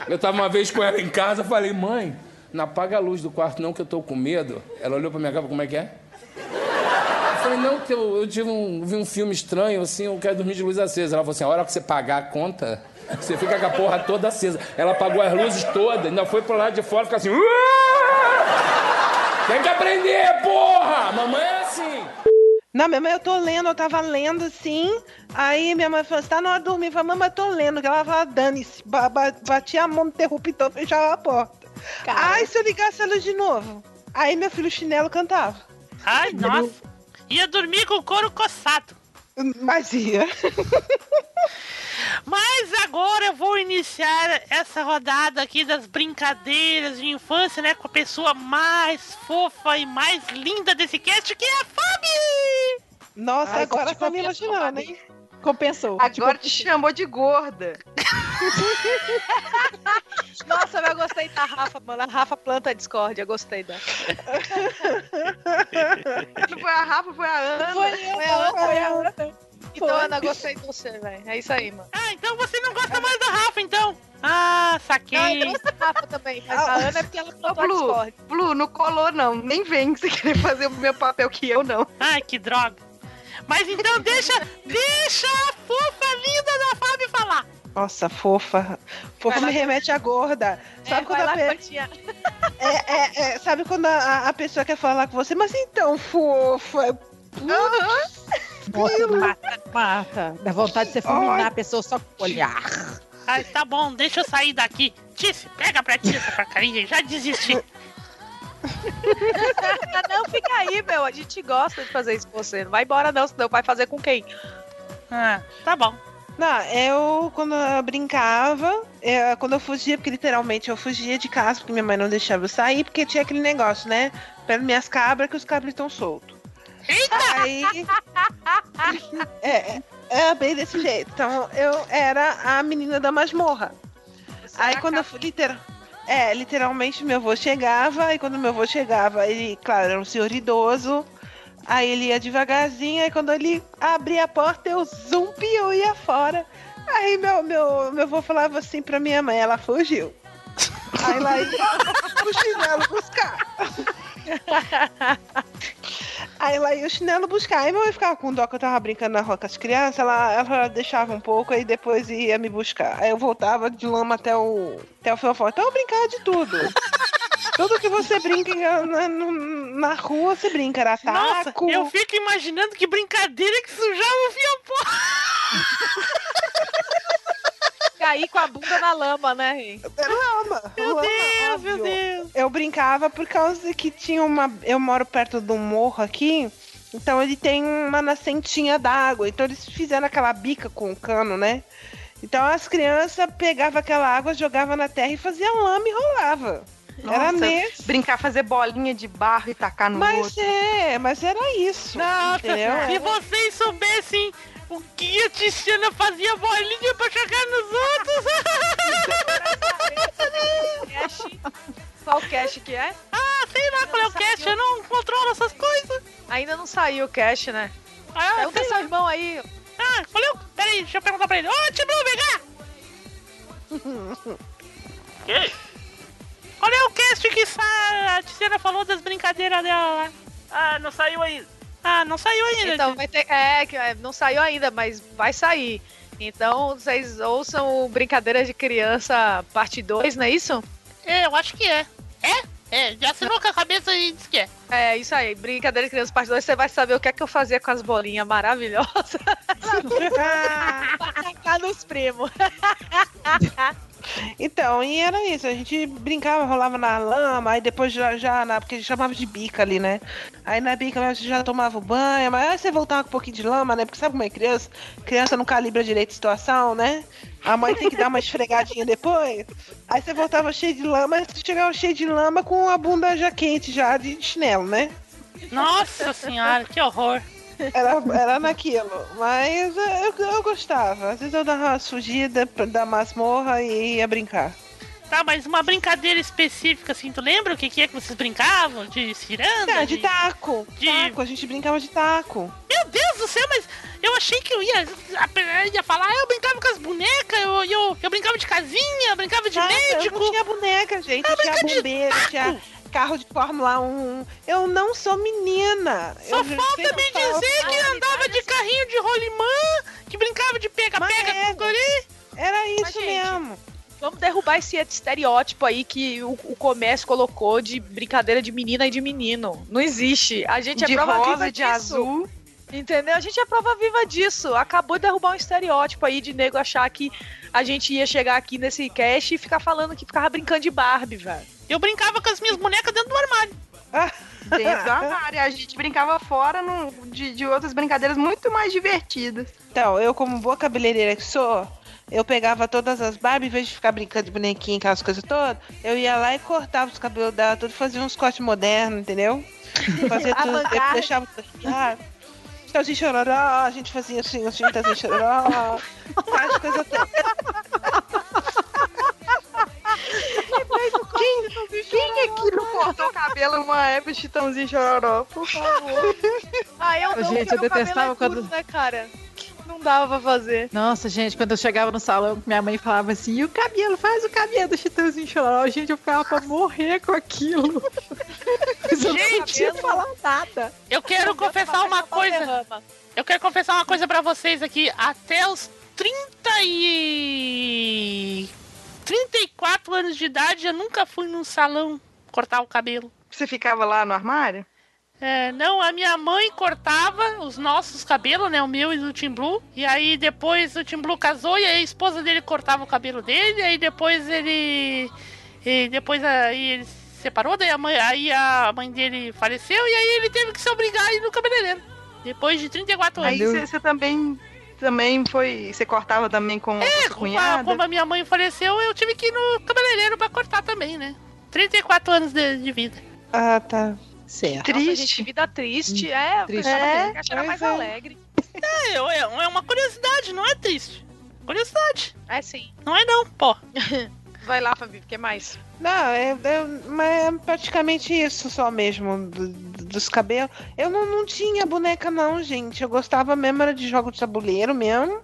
Eu tava uma vez com ela em casa, falei, mãe, não apaga a luz do quarto, não, que eu tô com medo. Ela olhou pra minha cara, como é que é? Eu falei, não, que eu, eu tive um, vi um filme estranho, assim, eu quero dormir de luz acesa. Ela falou assim, a hora que você pagar a conta, você fica com a porra toda acesa. Ela apagou as luzes todas, ainda foi pro lado de fora, fica assim... "Uah!" Tem que aprender, porra! Mamãe é assim. Não, minha mãe, eu tô lendo, eu tava lendo assim. Aí minha mãe falou: você tá na hora de dormir? Eu falei, mamãe, eu tô lendo. Que ela falava, dane-se. Ba- ba- Batia a mão no interruptor, fechava a porta. Ai, se eu ligasse ela de novo. Aí meu filho chinelo cantava. Ai, nossa. Ia dormir com o couro coçado. Mas ia. Mas agora eu vou iniciar essa rodada aqui das brincadeiras de infância, né? Com a pessoa mais fofa e mais linda desse cast, que é a Fabi! Nossa, Ai, agora tá me imaginando, hein? Compensou. Agora te chamou de gorda. Nossa, eu gostei da Rafa, mano. A Rafa planta a discórdia, gostei da. Não foi a Rafa, foi a Ana. Foi eu, foi a Ana, foi a Ana. Então, Foi. Ana, gostei de você, velho. É isso aí, mano. Ah, então você não gosta mais da Rafa, então? Ah, Ah, eu saquei. gosto da Rafa também, mas a Ana é porque ela Ô, plantou a Blue, discórdia. Blue, não colou, não. Nem vem que você querer fazer o meu papel que eu, não. Ai, que droga. Mas então deixa, deixa a fofa linda da Fabi falar. Nossa, fofa. Fofa Vai me lá. remete à gorda. Sabe É, quando vai a lá, pe- Fatinha. é, é, é, sabe quando a, a pessoa quer falar com você, mas então, fofa. Nossa, mata, mata. Dá vontade de você fulminar a pessoa só com olhar. Ah, tá bom, deixa eu sair daqui. Tice, pega pra ti essa porcaria, já desisti. não, fica aí, meu. A gente gosta de fazer isso com você. Não vai embora, não, senão vai fazer com quem? Ah, tá bom. Não, eu, quando eu brincava, eu- quando eu fugia, porque literalmente eu fugia de casa, porque minha mãe não deixava eu sair, porque tinha aquele negócio, né? Pelo minhas cabras, que os cabras estão soltos. Aí. É, é bem desse jeito. Então, eu era a menina da masmorra. Aí, quando eu fui, literal... É, literalmente, meu avô chegava, e quando meu avô chegava, ele, claro, era um senhor idoso, aí ele ia devagarzinho, aí quando ele abria a porta, eu zumbi, eu ia fora. Aí meu, meu, meu avô falava assim pra minha mãe, ela fugiu. Aí lá ia o chinelo buscar. Aí lá ia o chinelo buscar. Aí minha mãe ficava com dó que eu tava brincando na rua com as crianças, ela, ela deixava um pouco, aí depois ia me buscar. Aí eu voltava de lama até o, até o fiofó. Então eu brincava de tudo. tudo que você brinca na, na, na rua, você brinca. Era Nossa, taco. eu fico imaginando que brincadeira que sujava o fiopó. Cair com a bunda na lama, né? Lama. Meu lama, Deus, meu óbvio. Deus. Eu brincava por causa que tinha uma. Eu moro perto de um morro aqui. Então ele tem uma nascentinha d'água. Então eles fizeram aquela bica com o cano, né? Então as crianças pegavam aquela água, jogavam na terra e faziam lama e rolava. era Nossa, nesse. Brincar, fazer bolinha de barro e tacar no Mas outro. é, mas era isso. Nossa, entendeu? se vocês soubessem o que a Tiziana fazia bolinha pra jogar nos outros. Cash. Qual cash que é? ah, sei lá qual é o cast, eu não controlo essas coisas. Ainda não saiu o cash, né? Ah, Pergunta sei seu irmão aí. Ah, valeu. Peraí, deixa eu perguntar pra ele. Ô, Tibru, vem cá. Que? Qual é o cast que a Tiziana falou das brincadeiras dela lá? Ah, não saiu ainda. Ah, não saiu ainda. Então vai ter. É, que é, não saiu ainda, mas vai sair. Então vocês ouçam o Brincadeira de Criança parte 2, não é isso? É, eu acho que é. É? É, já assinou com a cabeça e disse que é. É, isso aí. Brincadeira de Criança parte 2, você vai saber o que é que eu fazia com as bolinhas maravilhosas. pra tacar nos primos. Então, e era isso, a gente brincava, rolava na lama, aí depois já, já na, porque a gente chamava de bica ali, né? Aí na bica a gente já tomava o banho, mas aí você voltava com um pouquinho de lama, né? Porque sabe como é criança? Criança não calibra direito a situação, né? A mãe tem que dar uma esfregadinha depois. Aí você voltava cheio de lama, você chegava cheio de lama com a bunda já quente, já de chinelo, né? Nossa senhora, que horror. Era, era naquilo. Mas eu, eu gostava. Às vezes eu dava uma fugida da masmorra e ia brincar. Tá, mas uma brincadeira específica, assim, tu lembra o que, que é que vocês brincavam? De ciranda? Não, de taco. de- Taco, a gente brincava de taco. Meu Deus do céu, mas eu achei que eu ia, ia falar, ah, eu brincava com as bonecas, eu, eu, eu brincava de casinha, eu brincava de Nada, médico. Não tinha boneca, gente. Ah, tinha brinca de bombeiro, taco. tinha carro de Fórmula 1. Eu não sou menina. Só eu falta me dizer que andava de carrinho de rolimã, que brincava de pega-pega com guri. Era isso Mas, gente, mesmo. Vamos derrubar esse estereótipo aí que o, o comércio colocou de brincadeira de menina e de menino. Não existe. A gente é de prova rosa, viva de disso. azul. Entendeu? A gente é prova viva disso. Acabou de derrubar um estereótipo aí de nego achar que a gente ia chegar aqui nesse cast e ficar falando que ficava brincando de Barbie, velho. Eu brincava com as minhas bonecas dentro do armário. Dentro do armário. A gente brincava fora no- de, de outras brincadeiras muito mais divertidas. Então, eu como boa cabeleireira que sou, eu pegava todas as Barbie, em vez de ficar brincando de bonequinho, aquelas coisas todas, eu ia lá e cortava os cabelos dela, tudo, fazia uns cortes modernos, entendeu? Fazia tudo, eu deixava tudo ah, chororó, a gente fazia assim, assim, chitãozinho chororó, as coisas todas. Quem, quem aqui não cortou o cabelo numa época de Chitãozinho Chororó, por favor? Ah, eu não, Gente, eu detestava é curto, quando- né, cara? Não dava pra fazer. Nossa, gente, quando eu chegava no salão, minha mãe falava assim, e o cabelo, faz o cabelo do Chitãozinho Chororó. Gente, eu ficava pra morrer com aquilo. Mas eu não Gente, sabia falar nada. Eu quero confessar uma coisa. Eu quero confessar uma coisa pra vocês aqui. Até os 30 e... 34 anos de idade, eu nunca fui num salão cortar o cabelo. Você ficava lá no armário? É, não, a minha mãe cortava os nossos cabelos, né? O meu e do Tim Blue. E aí depois o Tim Blue casou e aí a esposa dele cortava o cabelo dele. E aí depois ele. E depois aí ele se separou, daí a mãe, aí a mãe dele faleceu e aí ele teve que se obrigar a ir no cabeleireiro. Depois de 34 anos. Aí você também, também foi. Você cortava também com a sua Como a, cunhada? como a minha mãe faleceu, eu tive que ir no cabeleireiro pra cortar também, né? 34 anos de, de vida. Ah, tá. Certo. Nossa, gente, vida triste. É, eu Triste. É, a gente era mais é. alegre. É, é, é uma curiosidade, não é triste. Curiosidade. É sim. Não é não, pô. Vai lá, Fabi, o que mais? Não, é, é- mas é praticamente isso só mesmo, do- do- dos cabelos. Eu não, não tinha boneca não, gente. Eu gostava mesmo era de jogo de tabuleiro mesmo.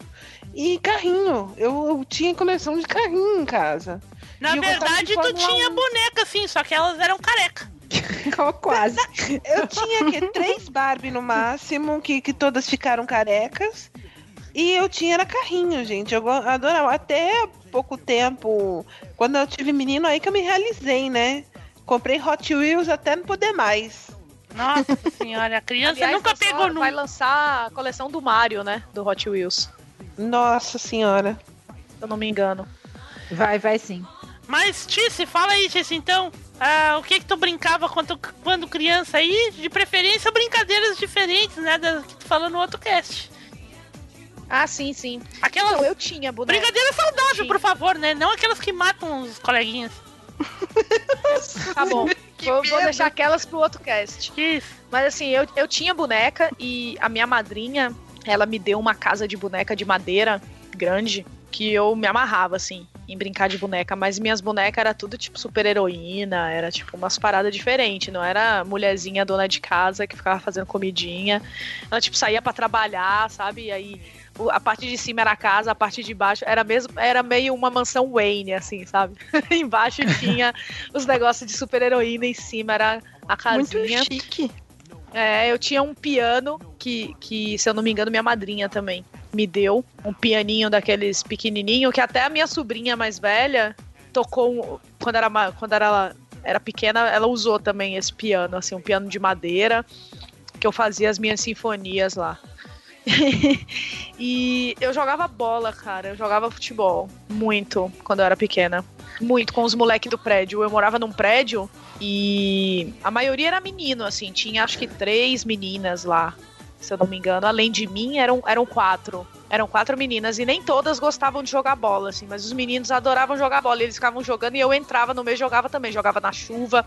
E carrinho. Eu, eu tinha coleção de carrinho em casa. Na E verdade, de tu tinha 1. boneca, sim, só que elas eram careca. Quase. Eu tinha que três Barbie no máximo, que, que todas ficaram carecas. E eu tinha era carrinho, gente. Eu adorava. Até pouco tempo, quando eu tive menino, aí que eu me realizei, né? Comprei Hot Wheels até não poder mais. Nossa senhora, a criança Aliás, nunca lançou- pegou Vai nunca. lançar a coleção do Mario, né? Do Hot Wheels. Nossa senhora. Se eu não me engano. Vai, vai sim. Mas, Tice, fala aí, Tice, então. ah, o que que tu brincava quando, quando criança aí? De preferência, brincadeiras diferentes, né? Das que tu falou no outro cast. Ah, sim, sim. Aquelas Então, eu tinha boneca. brincadeiras saudáveis, Tinha. por favor, né? Não aquelas que matam os coleguinhas. Tá bom. vou, vou deixar aquelas pro outro cast. Isso. Mas assim, eu, eu tinha boneca e a minha madrinha, ela me deu uma casa de boneca de madeira grande que eu me amarrava, assim, em brincar de boneca. Mas minhas bonecas era tudo tipo super heroína, era tipo umas paradas diferentes. Não era mulherzinha dona de casa que ficava fazendo comidinha. Ela tipo saía pra trabalhar, sabe? E aí a parte de cima era a casa, a parte de baixo era mesmo era meio uma mansão Wayne, assim, sabe? Embaixo tinha os negócios de super heroína, em cima era a Muito casinha. chique. É, eu tinha um piano que, que, se eu não me engano, minha madrinha também me deu. Um pianinho daqueles pequenininho que até a minha sobrinha mais velha tocou quando era, quando era, era pequena, ela usou também esse piano, assim, um piano de madeira que eu fazia as minhas sinfonias lá. e eu jogava bola, cara. Eu jogava futebol muito quando eu era pequena. Muito com os moleques do prédio. Eu morava num prédio e a maioria era menino, assim. Tinha acho que três meninas lá, se eu não me engano. Além de mim, eram, eram quatro. Eram quatro meninas e nem todas gostavam de jogar bola, assim. Mas os meninos adoravam jogar bola. e Eles ficavam jogando e eu entrava no meio e jogava também. Jogava na chuva.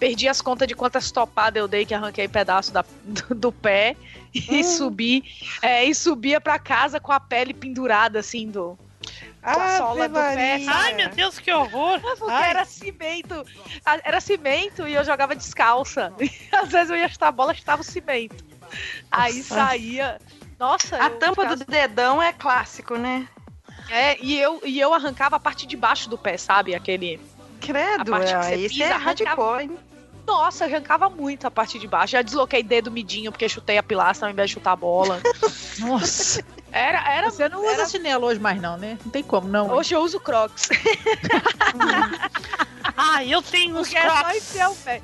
Perdi as contas de quantas topadas eu dei que arranquei pedaço da, do, do pé. E subi. é, e subia pra casa com a pele pendurada, assim, do, a sola do pé. Ai, meu Deus, que horror. Era cimento. Era cimento e eu jogava descalça. E às vezes eu ia chutar a bola, chutava o cimento. Aí Nossa. saía. Nossa, A tampa do dedão é clássico, né? É, e eu, e eu arrancava a parte de baixo do pé, sabe? Aquele. Credo, A parte que você é, esse pisa, é arrancava- hardcore, hein? Nossa, eu arrancava muito a parte de baixo. Já desloquei dedo midinho porque chutei a pilastra ao invés de chutar a bola. Nossa. Era, era. Você não usa era- chinelo hoje mais, não, né? Não tem como, não. Hoje eu uso crocs. Ah, eu tenho uns Porque é só crocs. enfiar o pé.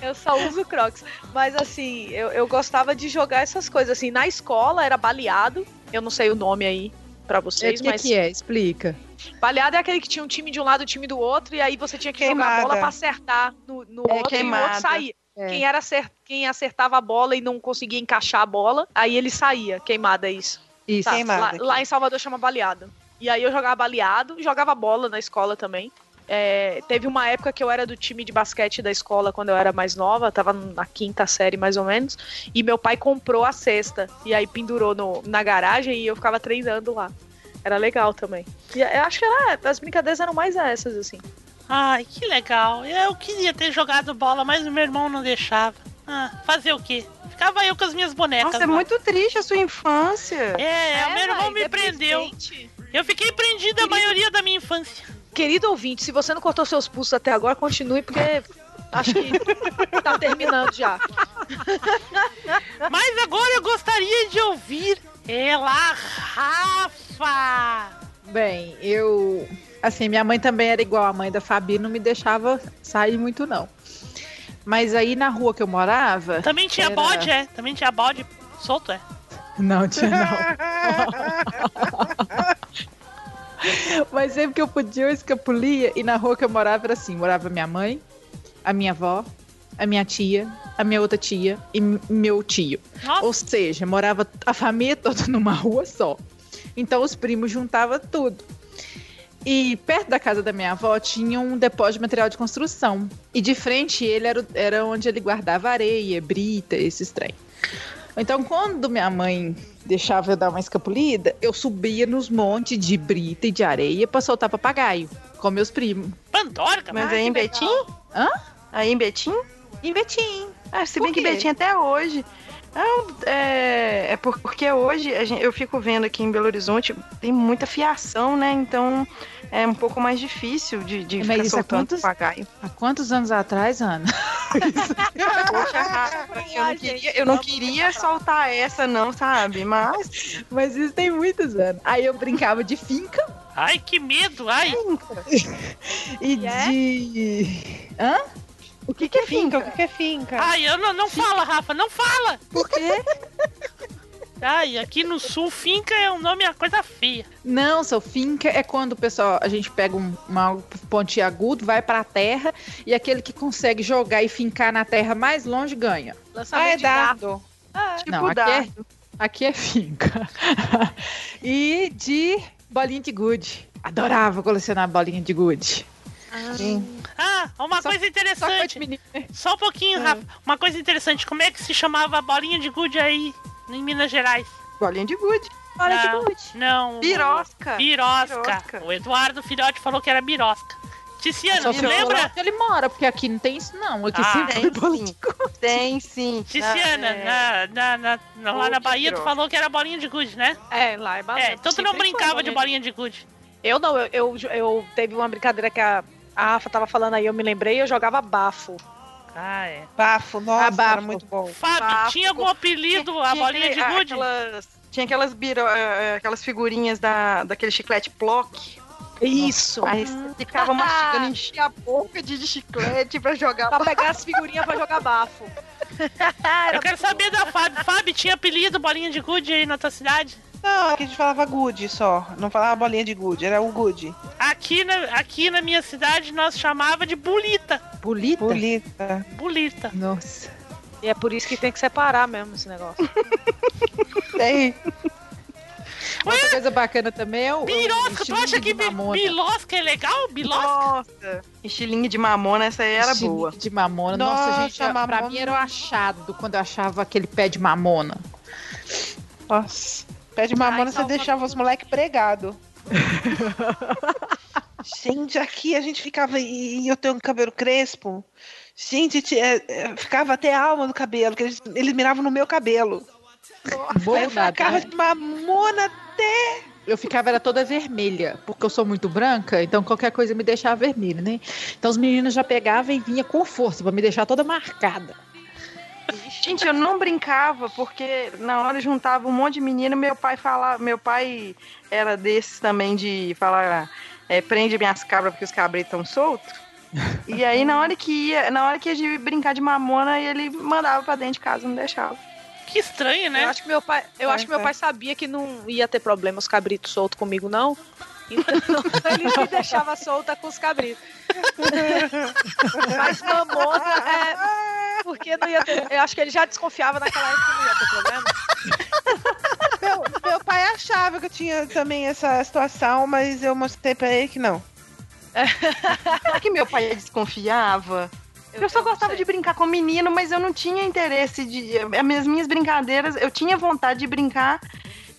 Eu só uso crocs. Mas assim, eu, eu gostava de jogar essas coisas. Assim, na escola era baleado. Eu não sei o nome aí pra É, vocês, o que, mas. que é? Explica. Baleado é aquele que tinha um time de um lado e um time do outro, e aí você tinha que jogar a Queimada. bola pra acertar no, no É, outro e o queimada. outro saía. É. Quem, era acer- quem acertava a bola e não conseguia encaixar a bola, aí ele saía. Queimada é isso. Isso. Tá, Queimada lá, lá em Salvador chama baleado. E aí eu jogava baleado, jogava bola na escola também. É, teve uma época que eu era do time de basquete da escola quando eu era mais nova, tava na quinta série mais ou menos, e meu pai comprou a cesta, e aí pendurou no- na garagem e eu ficava treinando lá. Era legal também. E eu acho que era, as brincadeiras eram mais essas, assim. Ai, que legal. Eu queria ter jogado bola, mas o meu irmão não deixava. Ah, fazer o quê? Ficava eu com as minhas bonecas. Nossa, é lá. muito triste a sua infância. É, o meu irmão me prendeu. Eu fiquei prendida a maioria da minha infância. Querido ouvinte, se você não cortou seus pulsos até agora, continue, porque acho que tá terminando já. Mas agora eu gostaria de ouvir ela, Rafa. Bem, eu. Assim, minha mãe também era igual a mãe da Fabi, não me deixava sair muito, não. Mas aí na rua que eu morava. Também tinha era- bode, é? Também tinha bode solto, é? Não tinha, não. Mas sempre que eu podia, eu escapulia. E na rua que eu morava era assim: morava minha mãe, a minha avó, a minha tia, a minha outra tia e meu tio. Ou seja, morava a família toda numa rua só. Então os primos juntavam tudo. E perto da casa da minha avó tinha um depósito de material de construção. E de frente ele era, era onde ele guardava areia, brita, esses trem. Então, quando minha mãe deixava eu dar uma escapulida, eu subia nos montes de brita e de areia pra soltar papagaio, com meus primos. Pandora, Mas aí em Betim? Hã? Aí em Betim? Em Betim. Ah, se bem que? Betim até hoje. Não, é, é por- porque hoje a gente- eu fico vendo aqui em Belo Horizonte, tem muita fiação, né? Então é um pouco mais difícil de, de Mas ficar soltando quantos- papagaio. Há quantos anos atrás, Ana? Poxa, Rafa, eu não queria, eu não queria soltar essa, não, sabe? Mas. Mas isso tem muitos anos. Aí eu brincava de finca Ai, que medo, ai. e de. Hã? O que, que é finca? O que, que é finca? Ai, eu não, não fala, Rafa, não fala. Por quê? Ai, aqui no sul, finca é um nome, é uma coisa feia. Não, seu finca é quando o pessoal, a gente pega um, uma pontiagudo, vai pra terra e aquele que consegue jogar e fincar na terra mais longe ganha. Ah, é dardo. Tipo Não, aqui é, aqui é finca. e de bolinha de gude. Adorava colecionar bolinha de gude. Ah, uma Só- coisa Só interessante. de menino. Só um pouquinho, Rafa. Uma coisa interessante. Como é que se chamava a bolinha de gude aí em Minas Gerais? Bolinha de gude. Bolinha de gude. Não. Birosca. Birosca. Birosca. O Eduardo Filhote falou que era birosca. Ticiana, Só você se lembra? onde ele mora, porque aqui não tem isso não. Aqui Ah, sempre Tem bolinha sim. Tem sim. Ticiana, é, na, na, na- lá na Bahia tu falou que era bolinha de gude, né? É, lá é bastante. É, então tu não brincava de bolinha de gude. Eu não, eu, eu, eu teve uma brincadeira que a, a Rafa tava falando aí, eu me lembrei, eu jogava bafo. Ah, é. Bafo, nossa, Ah, bafo. era muito bom. Fábio, Bafo. tinha algum apelido a Tinha bolinha de gude? Aquelas, tinha aquelas, biro, eh, aquelas figurinhas da, daquele chiclete Plock. Isso. Aí você ficava mastigando, enchia a boca de, de chiclete pra jogar. Pra pegar as figurinhas pra jogar bafo. Eu quero saber da Fábio. Fábio, tinha apelido bolinha de gude aí na tua cidade? Não, aqui a gente falava good só. Não falava bolinha de good, era o good. Aqui na, aqui na minha cidade nós chamava de bulita. Bolita? Bolita. Bulita. Nossa. E é por isso que tem que separar mesmo esse negócio. Tem. Outra coisa bacana também é o. Birosca, tu acha que bilosca é legal? Bilosca? Nossa, estilingue de mamona, essa aí era Estilingue boa. de mamona. Nossa, Nossa, gente, pra mamona. mim era o achado quando eu achava aquele pé de mamona. Nossa. Pé de mamona, você deixava os moleques pregados. gente, aqui a gente ficava. E eu tenho um cabelo crespo. Gente, ti- é, é, ficava até a alma do cabelo, que eles, eles miravam no meu cabelo. Boa eu ficava de mamona até. Eu ficava era toda vermelha, porque eu sou muito branca, então qualquer coisa me deixava vermelha, né? Então os meninos já pegavam e vinha com força pra me deixar toda marcada. Gente, eu não brincava, porque na hora juntava um monte de menino, meu pai falava, meu pai era desses também de falar, é, prende minhas cabras porque os cabritos estão soltos. E aí na hora que ia, na hora que ia de brincar de mamona, ele mandava pra dentro de casa, não deixava. Que estranho, né? Eu acho que meu pai, eu É, acho que meu é. pai sabia que não ia ter problema os cabritos soltos comigo, não. Então ele me deixava solta com os cabritos. Mas mamona é. Porque não ia ter. Eu acho que ele já desconfiava naquela época que não ia ter problema. Meu, meu pai achava que eu tinha também essa situação, mas eu mostrei pra ele que não. Será que meu pai desconfiava? Eu, só não gostava sei. de brincar com menino, mas eu não tinha interesse de. As minhas, minhas brincadeiras, eu tinha vontade de brincar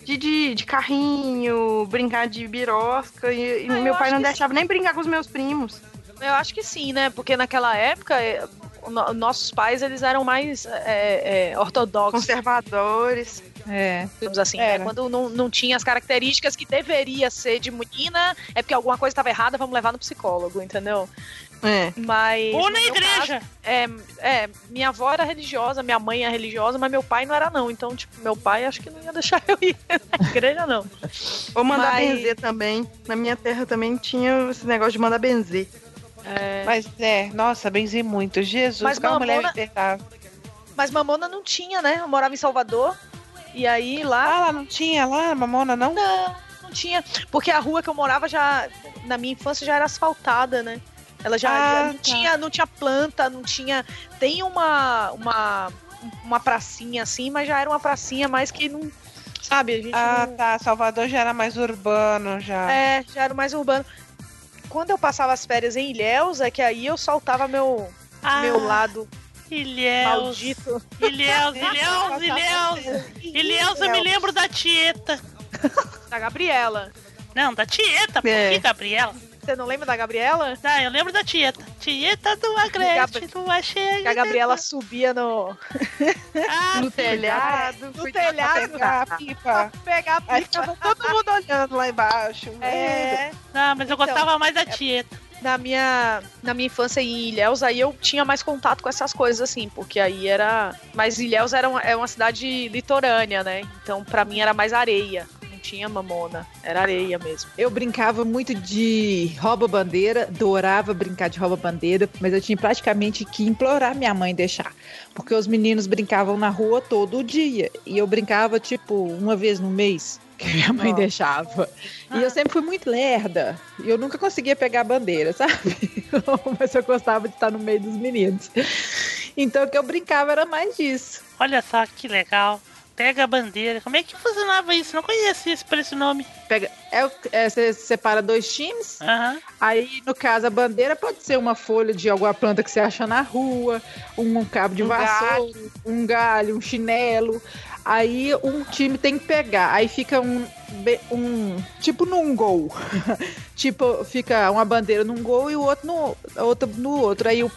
de, de, de carrinho, brincar de birosca, e, e Ah, eu meu pai não deixava nem brincar com os meus primos. Eu acho que sim, né? Porque naquela época, eh, no- nossos pais eles eram mais é, é, ortodoxos, Conservadores. É. digamos assim, né? Quando não, não tinha as características que deveria ser de menina, é porque alguma coisa estava errada, vamos levar no psicólogo, entendeu? É. Mas. Ou na igreja. caso, é, é, minha avó era religiosa, minha mãe é religiosa, mas meu pai não era, não. Então, tipo, meu pai acho que não ia deixar eu ir na igreja, não. Ou mandar Mas- benzer também. Na minha terra também tinha esse negócio de mandar benzer. É. Mas é, nossa, benzi muito. Jesus, Mas aquela mulher Mamona- me pegava. Mas Mamona não tinha, né? Eu morava em Salvador. E aí lá. Ah, lá não tinha lá, Mamona, não? Não, não tinha. Porque a rua que eu morava já. Na minha infância já era asfaltada, né? Ela já Ah, não, tá. tinha, não tinha planta, não tinha. Tem uma, uma, uma pracinha assim, mas já era uma pracinha mais que não. Sabe, a gente Ah, não- tá. Salvador já era mais urbano, já. É, já era mais urbano. Quando eu passava as férias em Ilhéus, é que aí eu soltava meu, Ah, meu lado Ilhéus. maldito. Ilhéus, Ilhéus, Ilhéus. Ilhéus, eu me lembro da Tieta. Da Gabriela. Não, da Tieta, por É. que Gabriela? Você não lembra da Gabriela? Ah, eu lembro da Tieta. Tieta do Agreste, do Achei. Que a Gabriela subia no, Ah, No telhado. no telhado pegar a pipa. pegar a Aí pipa. tava todo mundo olhando lá embaixo. É, Não, mas eu Então, gostava mais da Tieta. na minha, na minha infância em Ilhéus, aí eu tinha mais contato com essas coisas, assim, porque aí era. Mas Ilhéus era uma, é uma cidade litorânea, né? Então pra mim era mais areia. Tinha mamona, era areia mesmo. Eu brincava muito de rouba-bandeira, adorava brincar de rouba-bandeira, mas eu tinha praticamente que implorar minha mãe deixar. Porque os meninos brincavam na rua todo dia. E eu brincava, tipo, uma vez no mês, que minha mãe Ó. deixava. E eu sempre fui muito lerda. E eu nunca conseguia pegar a bandeira, sabe? mas eu gostava de estar no meio dos meninos. Então o que eu brincava era mais disso. Olha só que legal. Pega a bandeira. Como é que funcionava isso? Não conhecia isso por esse nome. Pega, é, é, você separa dois times, Aham. Aí, no caso, a bandeira pode ser uma folha de alguma planta que você acha na rua, um cabo de Um vassoura, um galho, um chinelo. Aí um time tem que pegar. Aí fica um, um tipo num gol. tipo, fica uma bandeira num gol e o outro no outro no outro. Aí o,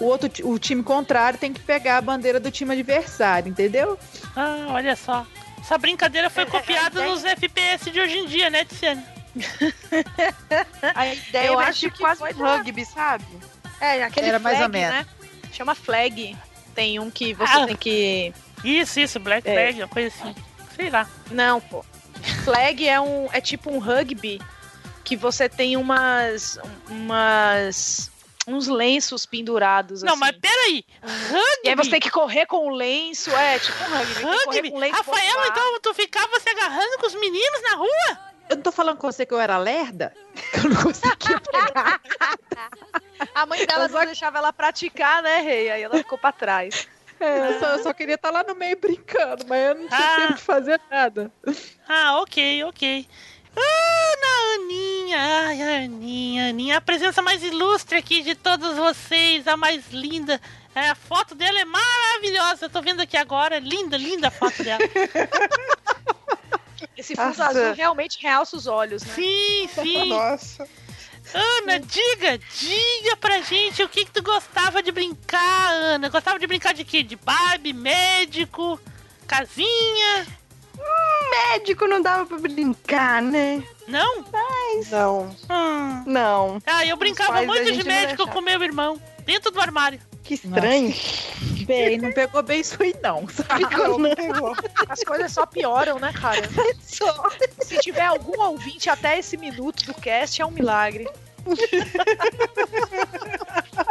o outro o time contrário tem que pegar a bandeira do time adversário, entendeu? Ah, olha só. Essa brincadeira É, foi copiada nos FPS de hoje em dia, né, Tiziane? A ideia Eu é acho tipo que quase foi um da- rugby, sabe? É, aquele Era mais flag, ou menos. né? Chama flag. Tem um que você Ah. tem que. Isso, isso, Black É. Flag, uma coisa assim. Sei lá. Não, pô. Flag é um. É tipo um rugby que você tem umas. umas. Uns lenços pendurados. Não, assim. mas peraí. E aí você tem que correr com o lenço. É, tipo um rugby. tem que correr Rugby? com lenço Rafaela, pontuado. então tu ficava se agarrando com os meninos na rua? Eu não tô falando com você que eu era lerda, eu não conseguia pegar. A mãe dela não deixava ela praticar, né, Rei? Aí ela ficou pra trás. É, eu, só, eu só queria estar lá no meio brincando, mas eu não tinha Ah. tempo de fazer nada. Ah, ok, ok. Ana Aninha, ai, Aninha, Aninha, a presença mais ilustre aqui de todos vocês, a mais linda. É, a foto dela é maravilhosa, eu tô vendo aqui agora, linda, linda a foto dela. Esse fundo Nossa. azul realmente realça os olhos, né? Sim, sim. Nossa. Ana, diga, diga pra gente o que, que tu gostava de brincar, Ana. Gostava de brincar de quê? De Barbie, médico, casinha? Médico não dava pra brincar, né? Não? Não. Hum. Não. Ah, eu brincava muito de médico com meu irmão, dentro do armário. Que estranho. Bem, não pegou bem isso aí, não. sabe? Não, não pegou. As coisas só pioram, né, cara? Só. Se tiver algum ouvinte até esse minuto do cast, é um milagre.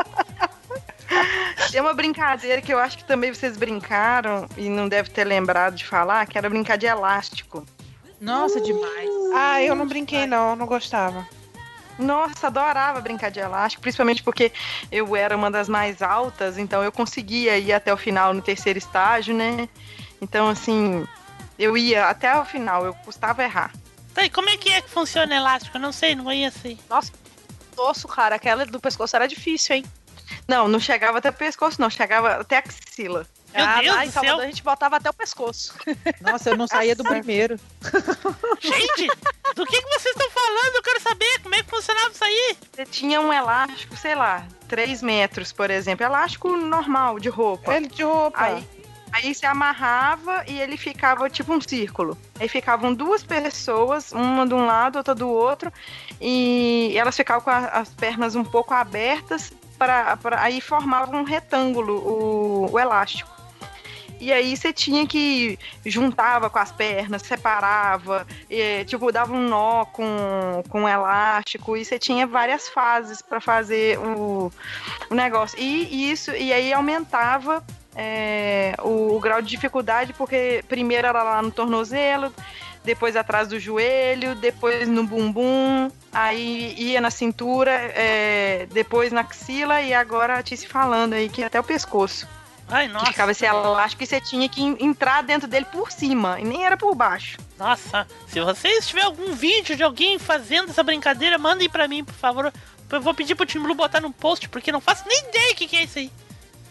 Tem uma brincadeira que eu acho que também vocês brincaram e não deve ter lembrado de falar, que era brincar de elástico. Nossa, demais. Ah, eu não brinquei, não. Não gostava. Nossa, adorava brincar de elástico, principalmente porque eu era uma das mais altas, então eu conseguia ir até o final no terceiro estágio, né? Então, assim, eu ia até o final, eu custava errar. Tá, e como é que é que funciona elástico? Eu não sei, não conheço. Nossa, osso, cara, aquela do pescoço era difícil, hein? Não, não chegava até o pescoço, não, chegava até a axila. Meu ah, Deus lá do em Salvador céu. a gente botava até o pescoço. Nossa, eu não saía do primeiro. Gente, do que, que vocês estão falando? Eu quero saber como é que funcionava isso aí. Você tinha um elástico, sei lá, 3 metros, por exemplo, elástico normal, de roupa. Ele de roupa. Aí, aí você amarrava e ele ficava tipo um círculo. Aí ficavam duas pessoas, uma de um lado, outra do outro, e elas ficavam com a- as pernas um pouco abertas, para aí formava um retângulo o, o elástico. E aí você tinha que juntava com as pernas, separava, e, tipo, dava um nó com, com elástico, e você tinha várias fases para fazer o, o negócio. E isso, e aí aumentava é, o, o grau de dificuldade, porque primeiro era lá no tornozelo, depois atrás do joelho, depois no bumbum, aí ia na cintura, é, depois na axila e agora a Tice falando aí que até o pescoço. Ai, Que nossa. ficava esse elástico e você tinha que en- entrar dentro dele por cima, e nem era por baixo. Nossa, se vocês tiverem algum vídeo de alguém fazendo essa brincadeira, mandem pra mim, por favor. Eu vou pedir pro Tim Blue botar no post, porque não faço nem ideia o que, que é isso aí.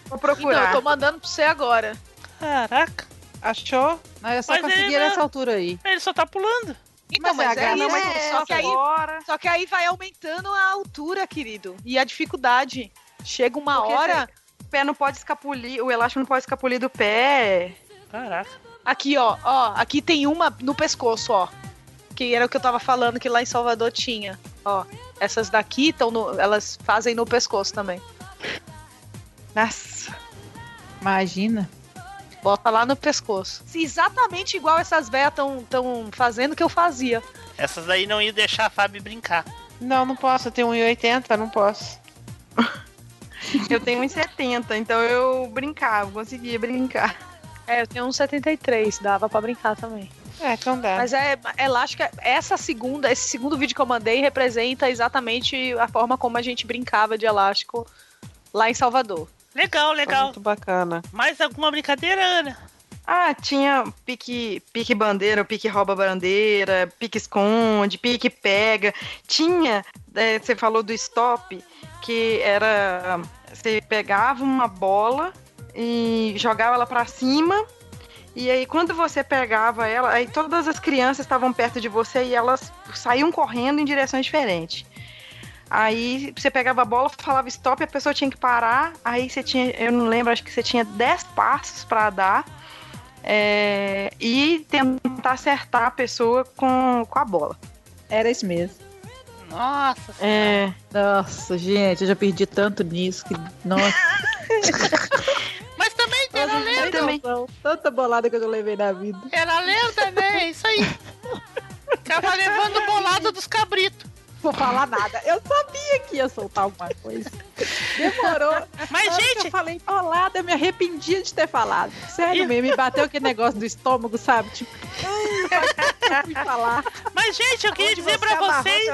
Vou Então, procurar. eu tô mandando pra você agora. Caraca, Achou? Mas eu só Mas consegui ele não- nessa altura aí. ele só tá pulando. Então, Mas é mas, a é, graça, isso, mas só, que aí, agora. só que aí vai aumentando a altura, querido. E a dificuldade. Chega uma Porque hora. O pé não pode escapulir, o elástico não pode escapulir do pé. Caraca. Aqui, ó, ó, aqui tem uma no pescoço, ó. Que era o que eu tava falando que lá em Salvador tinha. Ó, essas daqui estão no, elas fazem no pescoço também. Nossa. Imagina. Bota lá no pescoço. Exatamente igual essas velhas estão tão fazendo que eu fazia. Essas daí não iam deixar a Fábio brincar. Não, não posso. Eu tenho 1,80, não posso. Eu tenho 1,70, então eu brincava, conseguia brincar. É, eu tenho uns 73, dava pra brincar também. É, então dá. Mas é, elástico, é- essa segunda, esse segundo vídeo que eu mandei representa exatamente a forma como a gente brincava de elástico lá em Salvador. Legal, Foi legal. Muito bacana. Mais alguma brincadeira, Ana? Ah, tinha pique, pique bandeira, pique rouba bandeira, pique esconde, pique pega. Tinha, é, você falou do stop, que era você pegava uma bola e jogava ela pra cima. E aí quando você pegava ela, aí todas as crianças estavam perto de você e elas saíam correndo em direções diferentes. Aí você pegava a bola, falava stop, a pessoa tinha que parar. Aí você tinha, eu não lembro, acho que você tinha 10 passos pra dar. é, e tentar acertar a pessoa com, com a bola. Era isso mesmo. Nossa É, Nossa, gente, eu já perdi tanto nisso que. Nossa, Mas também era lenda. também. tanta bolada que eu já levei na vida. Era né? É Isso aí. Ficava levando bolada dos cabritos. Vou falar nada. Eu sabia que ia soltar alguma coisa. Demorou. Mas, gente, eu falei eu me arrependia de ter falado. Sério E- mesmo, me bateu aquele negócio do estômago, sabe? Tipo, eu fui falar. mas, gente, eu queria Onde dizer você pra vocês.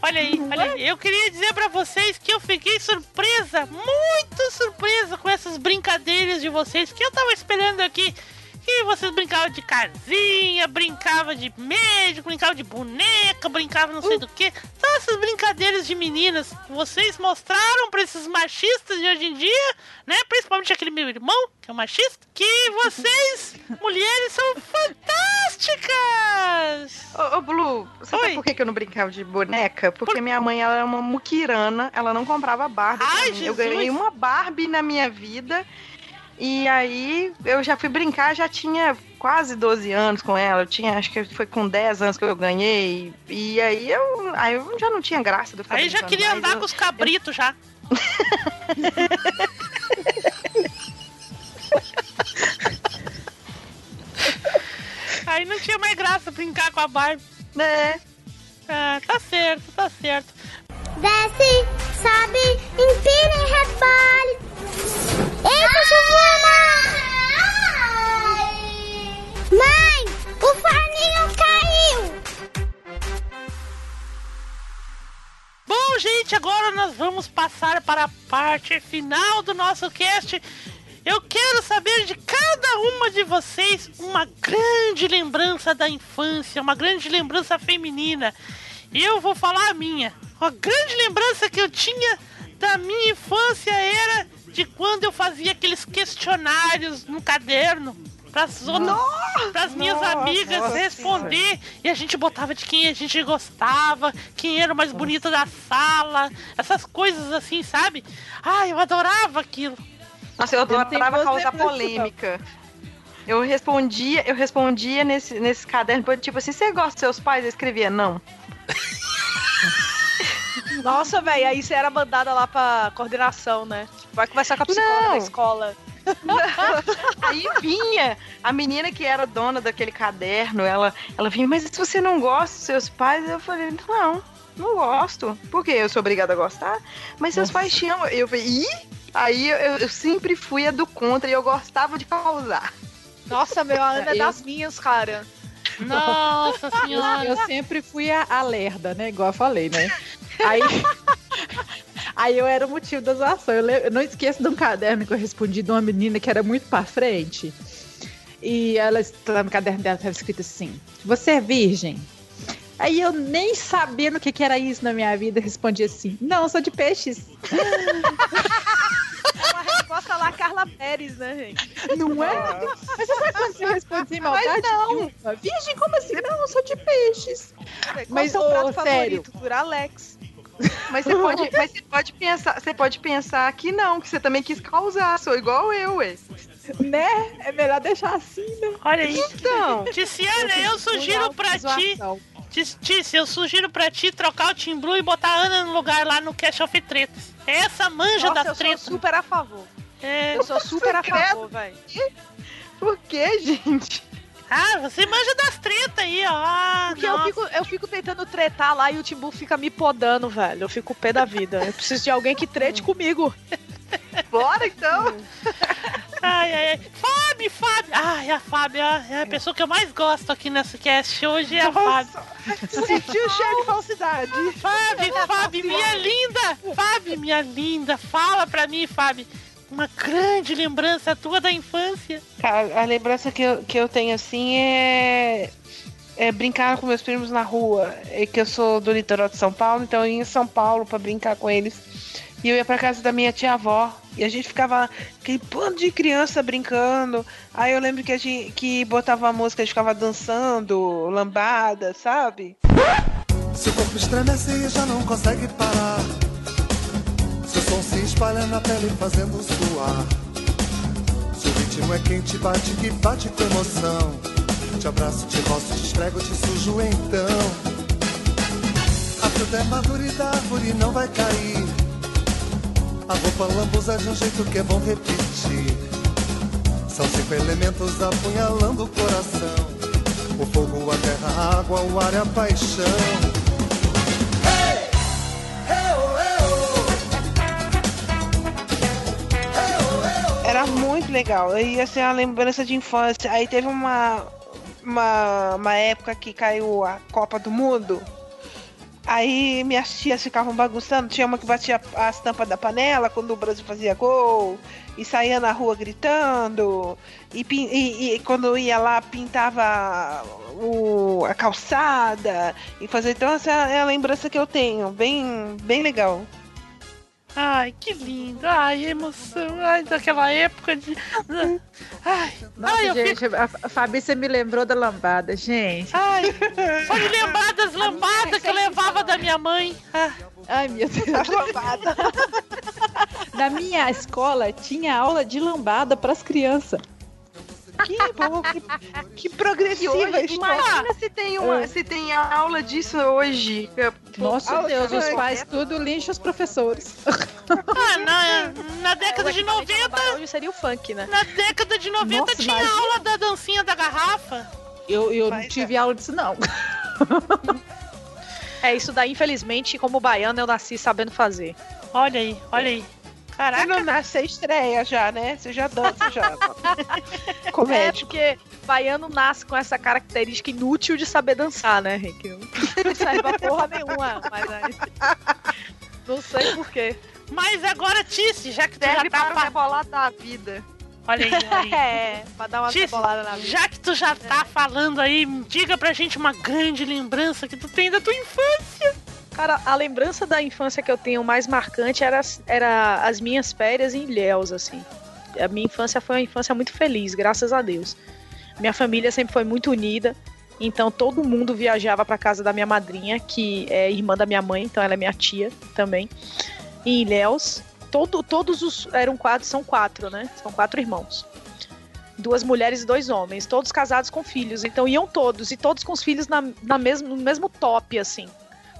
Olha aí, olha aí. Eu queria dizer pra vocês que eu fiquei surpresa, muito surpresa com essas brincadeiras de vocês, que eu tava esperando aqui que vocês brincavam de casinha, brincavam de médico, brincavam de boneca, brincavam não sei do que. São essas brincadeiras de meninas que vocês mostraram pra esses machistas de hoje em dia, né? Principalmente aquele meu irmão, que é um machista, que vocês, mulheres, são fantásticas! Ô, ô, Blue, você Oi. sabe por que eu não brincava de boneca? Porque minha mãe ela era uma muquirana, ela não comprava Barbie. Ai. Eu ganhei uma Barbie na minha vida. E aí eu já fui brincar, já tinha quase 12 anos com ela. Eu tinha, acho que foi com 10 anos que eu ganhei. E aí eu, aí eu já não tinha graça do ficar Aí já queria andar eu- com os cabritos já. Aí não tinha mais graça brincar com a Barbie. né? Ah, tá certo, tá certo. Desce, sobe, empina e rebole. Eita, Giovana! Mãe, o forninho caiu! Bom, gente, agora nós vamos passar para a parte final do nosso cast. Eu quero saber de cada uma de vocês uma grande lembrança da infância, uma grande lembrança feminina. E eu vou falar a minha. A grande lembrança que eu tinha da minha infância era de quando eu fazia aqueles questionários no caderno para as minhas Nossa, amigas nossa responder e a gente botava de quem a gente gostava, quem era o mais bonito da sala, essas coisas assim, sabe? Ai, eu adorava aquilo. Nossa, eu adorava causar lembranças, polêmica. Eu respondia, eu respondia nesse, nesse caderno, tipo assim, você gosta dos seus pais? Eu escrevia, não. Nossa, velho, aí você era mandada lá pra coordenação, né? Vai conversar com a psicóloga Não. da escola. Aí vinha a menina que era dona daquele caderno, ela, ela vinha, mas se você não gosta dos seus pais, eu falei, não, não gosto. Por quê? Eu sou obrigada a gostar? Mas seus pais te amam. Eu falei, ih? Aí eu, eu sempre fui a do contra e eu gostava de causar. Nossa, meu, a Ana é Eu- das minhas, cara. Nossa senhora. Eu sempre fui a, a lerda, né? Igual eu falei, né? Aí, aí eu era o motivo da zoação. Eu, eu não esqueço de um caderno que eu respondi de uma menina que era muito pra frente. E ela, lá no caderno dela, estava escrito assim: Você é virgem? Aí eu nem sabendo o que, que era isso na minha vida, respondi assim: Não, sou de peixes. É uma resposta lá, Carla Pérez, né, gente? Não é? Mas você sabe quando você responde sem maldade? Mas não. Virgem, como assim? Não, eu sou de peixes. Qual Mas, é o seu ô, prato sério. favorito? Por Alex. Mas você pode, mas você pode pensar, você pode pensar que não, que você também quis causar, sou igual eu, ué. Né? É melhor deixar assim, né? Olha aí. Então, Ticiana, eu sugiro pra ti. Tícia, eu sugiro pra ti trocar o Tim Blue e botar a Ana no lugar lá no Cash of Tretas. Essa manja Nossa, da eu sou treta. super a favor. É. Eu sou super a favor, velho. por que, gente? Ah, você manja das tretas aí, ó. Ah, Porque eu nossa. fico, eu fico tentando tretar lá e o Timbu fica me podando, velho. Eu fico pé da vida. Eu preciso de alguém que trete comigo. Bora então. Ai, ai, ai. Fábio, Fábio. Ai, a Fábio é a pessoa que eu mais gosto aqui nessa cast hoje, é a Fábio. Sentiu o cheiro de falsidade. Fábio, Fábio, minha linda! Fábio, minha linda, fala pra mim, Fábio. Uma grande lembrança tua da infância. Cara, a lembrança que eu, que eu tenho assim é. É brincar com meus primos na rua. É que eu sou do litoral de São Paulo, então eu ia em São Paulo pra brincar com eles. E eu ia pra casa da minha tia-avó. E a gente ficava aquele bando de criança brincando. Aí eu lembro que a gente que botava uma música, a gente ficava dançando, lambada, sabe? Seu corpo estremece e já não consegue parar. Espalha na pele fazendo suar. Seu ritmo é quente, bate que bate com emoção. Te abraço, te roço, te esfrego, te sujo então. A fruta é madura e da árvore não vai cair. A roupa lambuza de um jeito que é bom repetir. São cinco elementos apunhalando o coração. O fogo, a terra, a água, o ar e a paixão. Era muito legal. E assim, a lembrança de infância. Aí teve uma, uma, uma época que caiu a Copa do Mundo. Aí minhas tias ficavam bagunçando. Tinha uma que batia as tampas da panela quando o Brasil fazia gol. E saía na rua gritando. E, e- e quando ia lá, pintava o, a calçada. E fazia. Então, essa é a lembrança que eu tenho. Bem, bem legal. Ai, que lindo. Ai, emoção. Ai, daquela época de. Ai, Nossa, ai eu gente, fico. a, Fabi, você me lembrou da lambada, gente. Ai, só de lembrar das lambadas que eu levava da minha mãe. Ah, Ai, meu Deus. Na minha escola tinha aula de lambada para as crianças. Que bom, que, que progressiva hoje, a história. imagina se tem, uma, se tem aula disso hoje. Nossa Aula Deus, de os pais tudo lincham os professores. ah, na, na década de 90. Hoje seria o funk, né? Na década de 90 Nossa, tinha imagina. aula da dancinha da garrafa. Eu, eu não tive aula disso, não. É, isso daí, infelizmente, como baiano, eu nasci sabendo fazer. Olha aí, olha aí. Você Caraca. não nasce, você estreia já, né? Você já dança já. É, Comédia. porque baiano nasce com essa característica inútil de saber dançar, né, Rick? Não serve pra porra nenhuma, mas aí... Não sei porquê. Mas agora, Tice, já que tu já Serve tá. para o fa- rebolado da vida. Olha aí, olha aí. É, pra dar uma cebolada na vida. já que tu já tá falando aí, diga pra gente uma grande lembrança que tu tem da tua infância. Cara, a lembrança da infância que eu tenho mais marcante era, era as minhas férias em Ilhéus, assim. A minha infância foi uma infância muito feliz, graças a Deus. Minha família sempre foi muito unida, então todo mundo viajava pra casa da minha madrinha, que é irmã da minha mãe, então ela é minha tia também. Em Ilhéus, todo, todos os eram quatro, são quatro, né? São quatro irmãos. Duas mulheres e dois homens, todos casados com filhos. Então iam todos, e todos com os filhos na, na mesmo, no mesmo top, assim.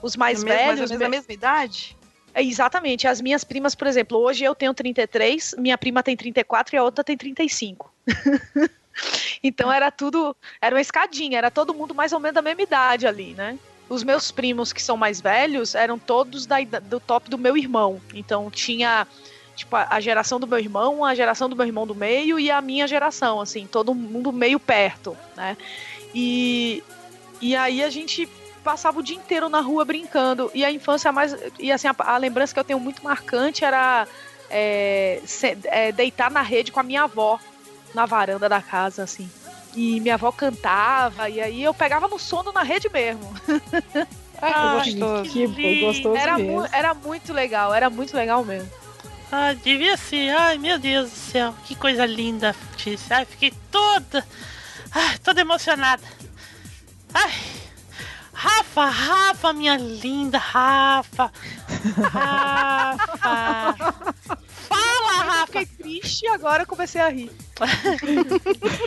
Os mais No mesmo- velhos. mais ou menos me- da mesma idade? É, Exatamente. As minhas primas, por exemplo, hoje eu tenho 33, minha prima tem 34 e a outra tem 35. então era tudo, era uma escadinha, era todo mundo mais ou menos da mesma idade ali, né? Os meus primos que são mais velhos eram todos da, do top do meu irmão. Então tinha tipo a, a geração do meu irmão, a geração do meu irmão do meio e a minha geração, assim, todo mundo meio perto, né? E e aí a gente passava o dia inteiro na rua brincando. E a infância mais. E assim, a, a lembrança que eu tenho muito marcante era é, se- é, deitar na rede com a minha avó na varanda da casa, assim. E minha avó cantava, e aí eu pegava no sono na rede mesmo. Ah, gostoso. que Que gostoso Era, mesmo. mu- era muito legal, era muito legal mesmo. Ah, devia ser. Ai, meu Deus do céu. Que coisa linda. Ai, fiquei toda. Ai, toda emocionada. Ai. Rafa, Rafa, minha linda Rafa. Rafa. Fala, Rafa. Fiquei triste e agora eu comecei a rir.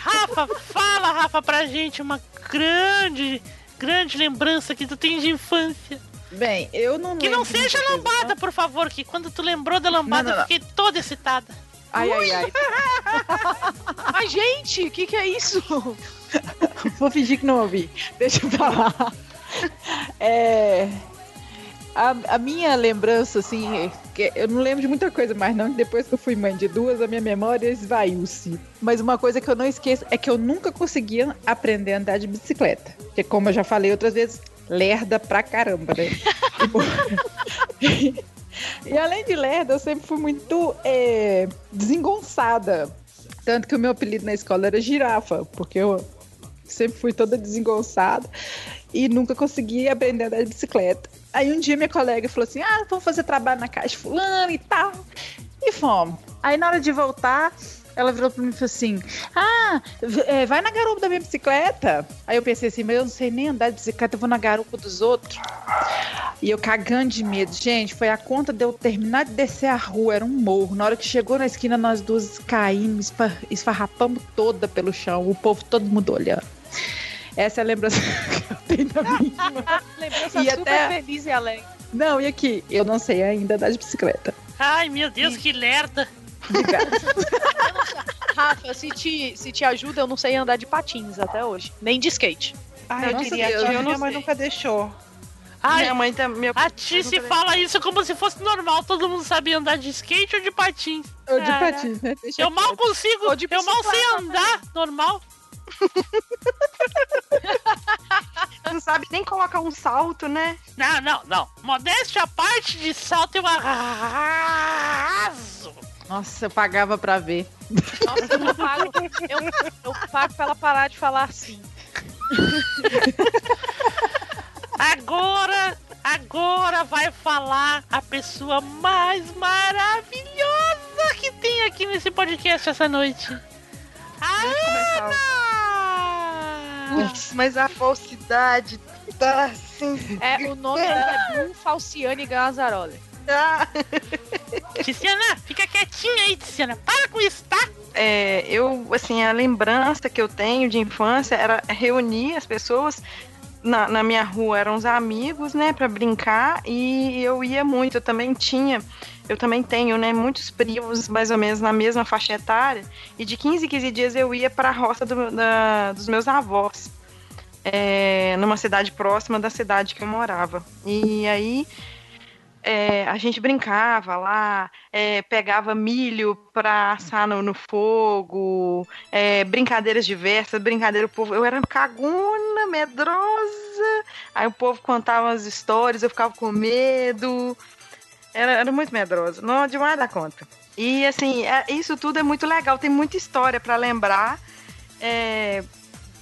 Rafa, fala, Rafa, pra gente uma grande, grande lembrança que tu tem de infância. Bem, eu não Que não seja muita coisa, lambada, por favor, que quando tu lembrou da lambada, Não, não, eu não. fiquei toda excitada. Ai, ai, ai. Mas, gente, o que, que é isso? Vou fingir que não ouvi. Deixa eu falar. É, a, a minha lembrança, assim, é que eu não lembro de muita coisa mais, não. que Depois que eu fui mãe de duas, a minha memória esvaiu-se. Mas uma coisa que eu não esqueço é que eu nunca conseguia aprender a andar de bicicleta. Porque, como eu já falei outras vezes, lerda pra caramba, né? Tipo, e além de lerda, eu sempre fui muito é, desengonçada. Tanto que o meu apelido na escola era girafa, porque eu sempre fui toda desengonçada e nunca consegui aprender a andar de bicicleta. Aí um dia minha colega falou assim: Ah, vamos fazer trabalho na casa fulano e tal. E fomos. Aí na hora de voltar, ela virou pra mim e falou assim: Ah, é, vai na garupa da minha bicicleta. Aí eu pensei assim: Mas eu não sei nem andar de bicicleta, eu vou na garupa dos outros. E eu cagando de medo. Gente, foi a conta de eu terminar de descer a rua, era um morro. Na hora que chegou na esquina, nós duas caímos, esfa- esfarrapamos toda pelo chão. O povo todo mundo olhando. Essa é a lembrança que eu tenho da minha. Lembrança E super até- feliz e alegre. Não, e aqui? Eu não sei ainda andar de bicicleta. Ai, meu Deus, que lerda. Rafa, se te, se te ajuda, eu não sei andar de patins até hoje. Nem de skate. Ai, eu Nossa, queria Deus, eu minha mãe sei. nunca deixou. Ai, Minha mãe tá. Minha... a Tice fala isso como se fosse normal, todo mundo sabia andar de skate ou de patins. Ou de patins, né? Deixa Eu mal consigo, eu mal sei andar normal. Não sabe nem colocar um salto, né? Não, não, não. Modéstia à parte de salto eu arraso. Nossa, eu pagava pra ver. Nossa, eu não pago. Eu, eu pago pra ela parar de falar assim. Agora, agora vai falar a pessoa mais maravilhosa que tem aqui nesse podcast essa noite. A Ana! Putz, mas a falsidade tá assim. É, o nome dela é Blue Falciane Gazzaroli. Ah. Tiziana, fica quietinha aí, Tiziana. Para com isso, tá? É, eu, assim, a lembrança que eu tenho de infância era reunir as pessoas na, na minha rua, eram os amigos, né, pra brincar, e eu ia muito, eu também tinha, eu também tenho, né, muitos primos mais ou menos na mesma faixa etária, e de 15 em 15 dias eu ia pra roça do- da- dos meus avós, é, numa cidade próxima da cidade que eu morava. E aí é, a gente brincava lá, é, pegava milho pra assar no, no fogo, é, brincadeiras diversas, brincadeira, o povo. Eu era cagona, medrosa. Aí o povo contava as histórias, eu ficava com medo. Era, era muito medrosa, não demais da conta. E assim, é- isso tudo é muito legal, tem muita história pra lembrar. é,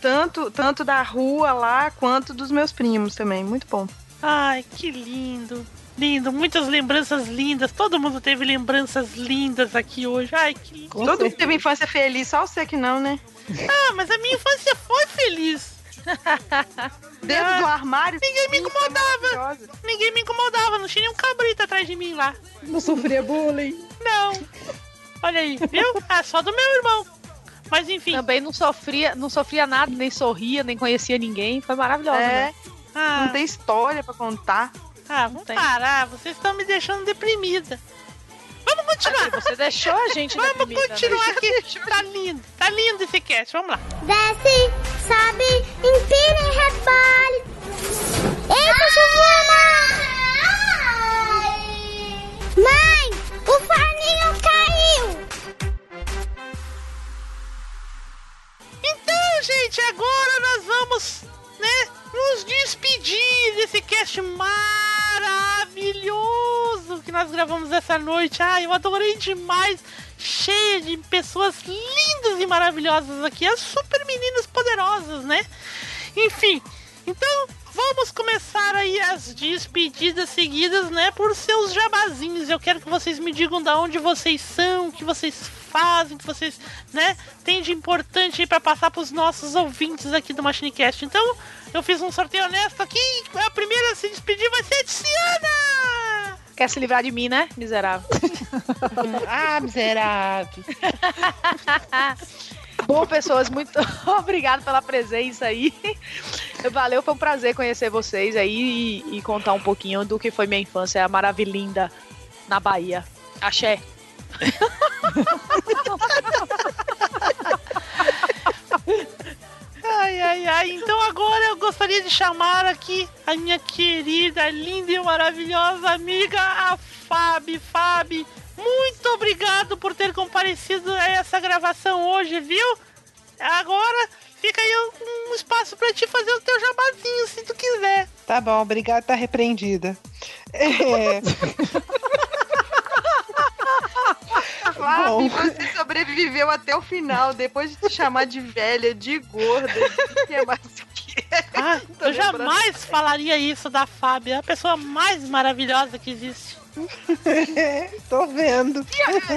tanto, tanto da rua lá quanto dos meus primos também. Muito bom. Ai, que lindo. Lindo, muitas lembranças lindas. Todo mundo teve lembranças lindas aqui hoje. Ai, que lindo. Todo mundo teve infância feliz, só você que não, né? Ah, mas a minha infância foi feliz. Dentro do armário. Ninguém me incomodava. Ninguém me incomodava. Não tinha nenhum cabrito atrás de mim lá. Não sofria bullying. Não. Olha aí, viu? Ah, só do meu irmão. Mas enfim. Também não sofria, não sofria nada, nem sorria, nem conhecia ninguém. Foi maravilhosa. É, né? Ah, não tem história pra contar. Ah, vamos parar, vocês estão me deixando deprimida. Vamos continuar. Você deixou a gente Vamos deprimida, né? continuar aqui. Tá lindo, tá lindo esse cast, vamos lá. Desce, sobe, empina e. Eita, chuvona! Mãe, o forninho caiu! Então, gente, agora nós vamos, né, nos despedir desse cast maravilhoso que nós gravamos essa noite. Ai, eu adorei demais. Cheia de pessoas lindas e maravilhosas aqui, as super meninas poderosas, né? Enfim, então vamos começar aí as despedidas seguidas, né, por seus jabazinhos. Eu quero que vocês me digam da onde vocês são, o que vocês fazem, o que vocês, né, têm de importante aí pra passar pros nossos ouvintes aqui do Machinecast. Então, eu fiz um sorteio honesto aqui, a primeira a se despedir vai ser a Tiziana! Quer se livrar de mim, né, miserável? ah, miserável. Bom, pessoas, muito obrigado pela presença aí. Valeu, foi um prazer conhecer vocês aí e, e contar um pouquinho do que foi minha infância maravilhinda na Bahia. Axé. Ai, ai, ai. Então agora eu gostaria de chamar aqui a minha querida, linda e maravilhosa amiga, a Fabi. Fabi, muito obrigado por ter comparecido a essa gravação hoje, viu? Agora fica aí um espaço pra te fazer o teu jabazinho, se tu quiser. Tá bom, obrigado, tá repreendida. É, Fábio, Bom. você sobreviveu até o final, depois de te chamar de velha, de gorda, de que é mais o que Ah, Tô eu jamais falaria isso da Fábio. É a pessoa mais maravilhosa que existe. tô vendo.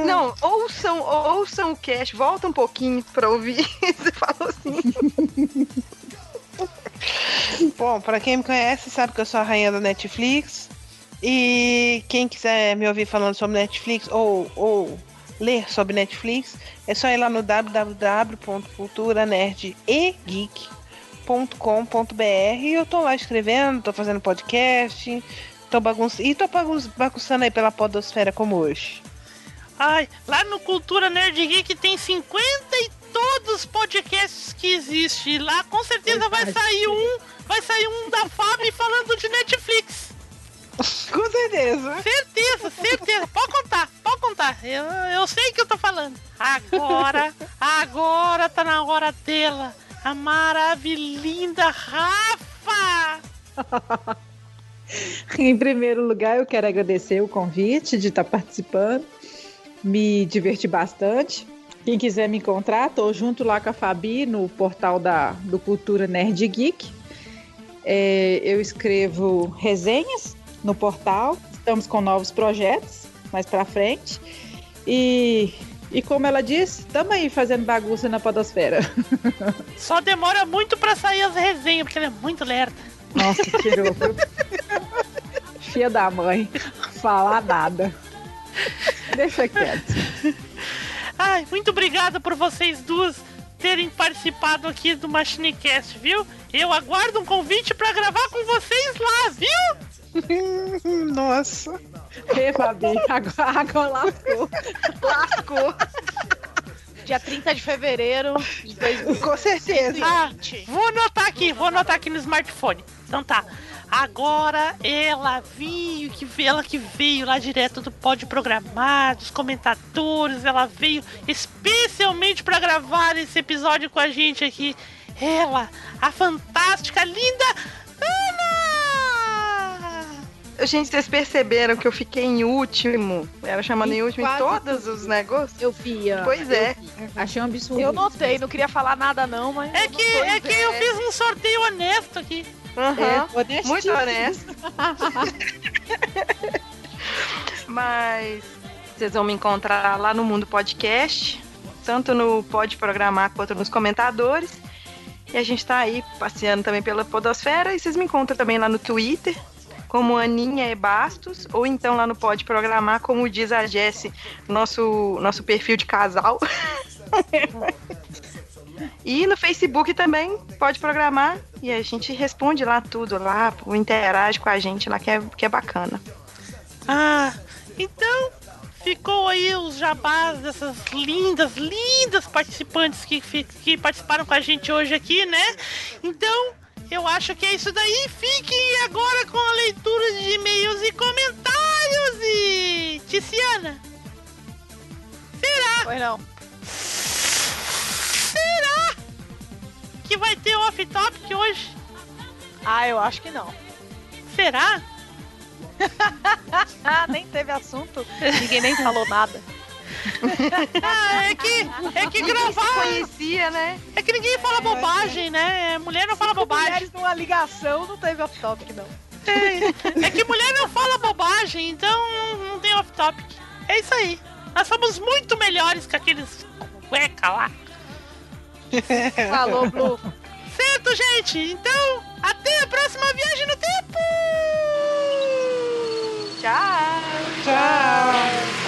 Não, ouçam, ouçam o cast, volta um pouquinho pra ouvir. Você falou assim. Bom, pra quem me conhece, sabe que eu sou a rainha da Netflix. E quem quiser me ouvir falando sobre Netflix ou, ou ler sobre Netflix, é só ir lá no www.culturanerdegeek.com.br e eu tô lá escrevendo, tô fazendo podcast, tô bagunçando, e tô bagun- bagunçando aí pela podosfera como hoje. Ai, lá no Cultura Nerd Geek tem 50 e todos os podcasts que existem. Lá com certeza vai sair um, vai sair um da Fábio falando de Netflix. Com certeza. Certeza, certeza. Pode contar, pode contar. Eu, eu sei que eu tô falando. Agora, agora tá na hora dela. A maravilhinda Rafa! Em primeiro lugar, eu quero agradecer o convite de estar participando. Me diverti bastante. Quem quiser me encontrar, tô junto lá com a Fabi no portal da, do Cultura Nerd Geek. É, eu escrevo resenhas no portal. Estamos com novos projetos mais pra frente. E, e como ela disse, estamos aí fazendo bagunça na podosfera. Só demora muito pra sair as resenhas, porque ela é muito lerda. Nossa, tirou. Filha da mãe. Falar nada. Deixa quieto. Ai, muito obrigado por vocês duas terem participado aqui do Machinecast, viu? Eu aguardo um convite pra gravar com vocês lá, viu? Nossa. Ei, Fabi, agora, agora lascou. Lascou. Dia 30 de fevereiro de 2020. Com certeza. Ah, vou anotar aqui, vou anotar aqui no smartphone. Então tá. Agora ela veio, que veio, ela que veio lá direto do Pode Programar, dos comentadores, ela veio especialmente pra gravar esse episódio com a gente aqui. Ela, a fantástica, linda Ana! Gente, vocês perceberam que eu fiquei em último? Era chamando em último em todos os negócios? Eu via. Pois é. Achei um absurdo. Eu notei, não queria falar nada não, mas... É que, é que eu fiz um sorteio honesto aqui. Aham. É. Muito honesto. Mas vocês vão me encontrar lá no Mundo Podcast, tanto no Pode Programar quanto nos comentadores. E a gente tá aí passeando também pela Podosfera. E vocês me encontram também lá no Twitter, como Aninha e Bastos, ou então lá no Pode Programar, como diz a Jessie, nosso, nosso perfil de casal. E no Facebook também pode programar e a gente responde lá tudo lá, interage com a gente lá que é, que é bacana. Ah, então ficou aí os jabás dessas lindas, lindas participantes que, que participaram com a gente hoje aqui, né? Então, eu acho que é isso daí. Fiquem agora com a leitura de e-mails e comentários e. Ticiana! Será? Pois não. Será que vai ter off-topic hoje? Ah, eu acho que não. Será? Ah, nem teve assunto. Ninguém nem falou nada. Ah, é que, é que Ninguém se gravar. conhecia, né? É que ninguém fala bobagem, né? Mulher não fala Cinco bobagem. mulheres numa ligação não teve off-topic, não. É, é que mulher não fala bobagem, então não, não tem off-topic. É isso aí. Nós somos muito melhores que aqueles cueca lá. Falou, Blue. Certo, gente? Então, até a próxima viagem no tempo! Tchau. Tchau.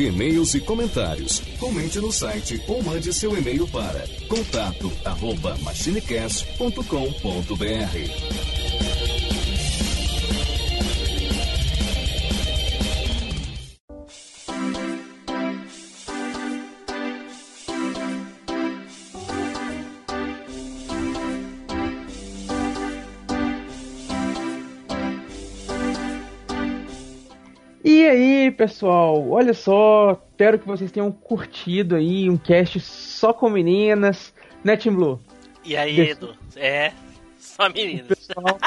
De e-mails e comentários. Comente no site ou mande seu e-mail para contato pessoal? Olha só, espero que vocês tenham curtido aí um cast só com meninas, né, Tim Blue? E aí, Desse- Edu? É, só meninas. Pessoal,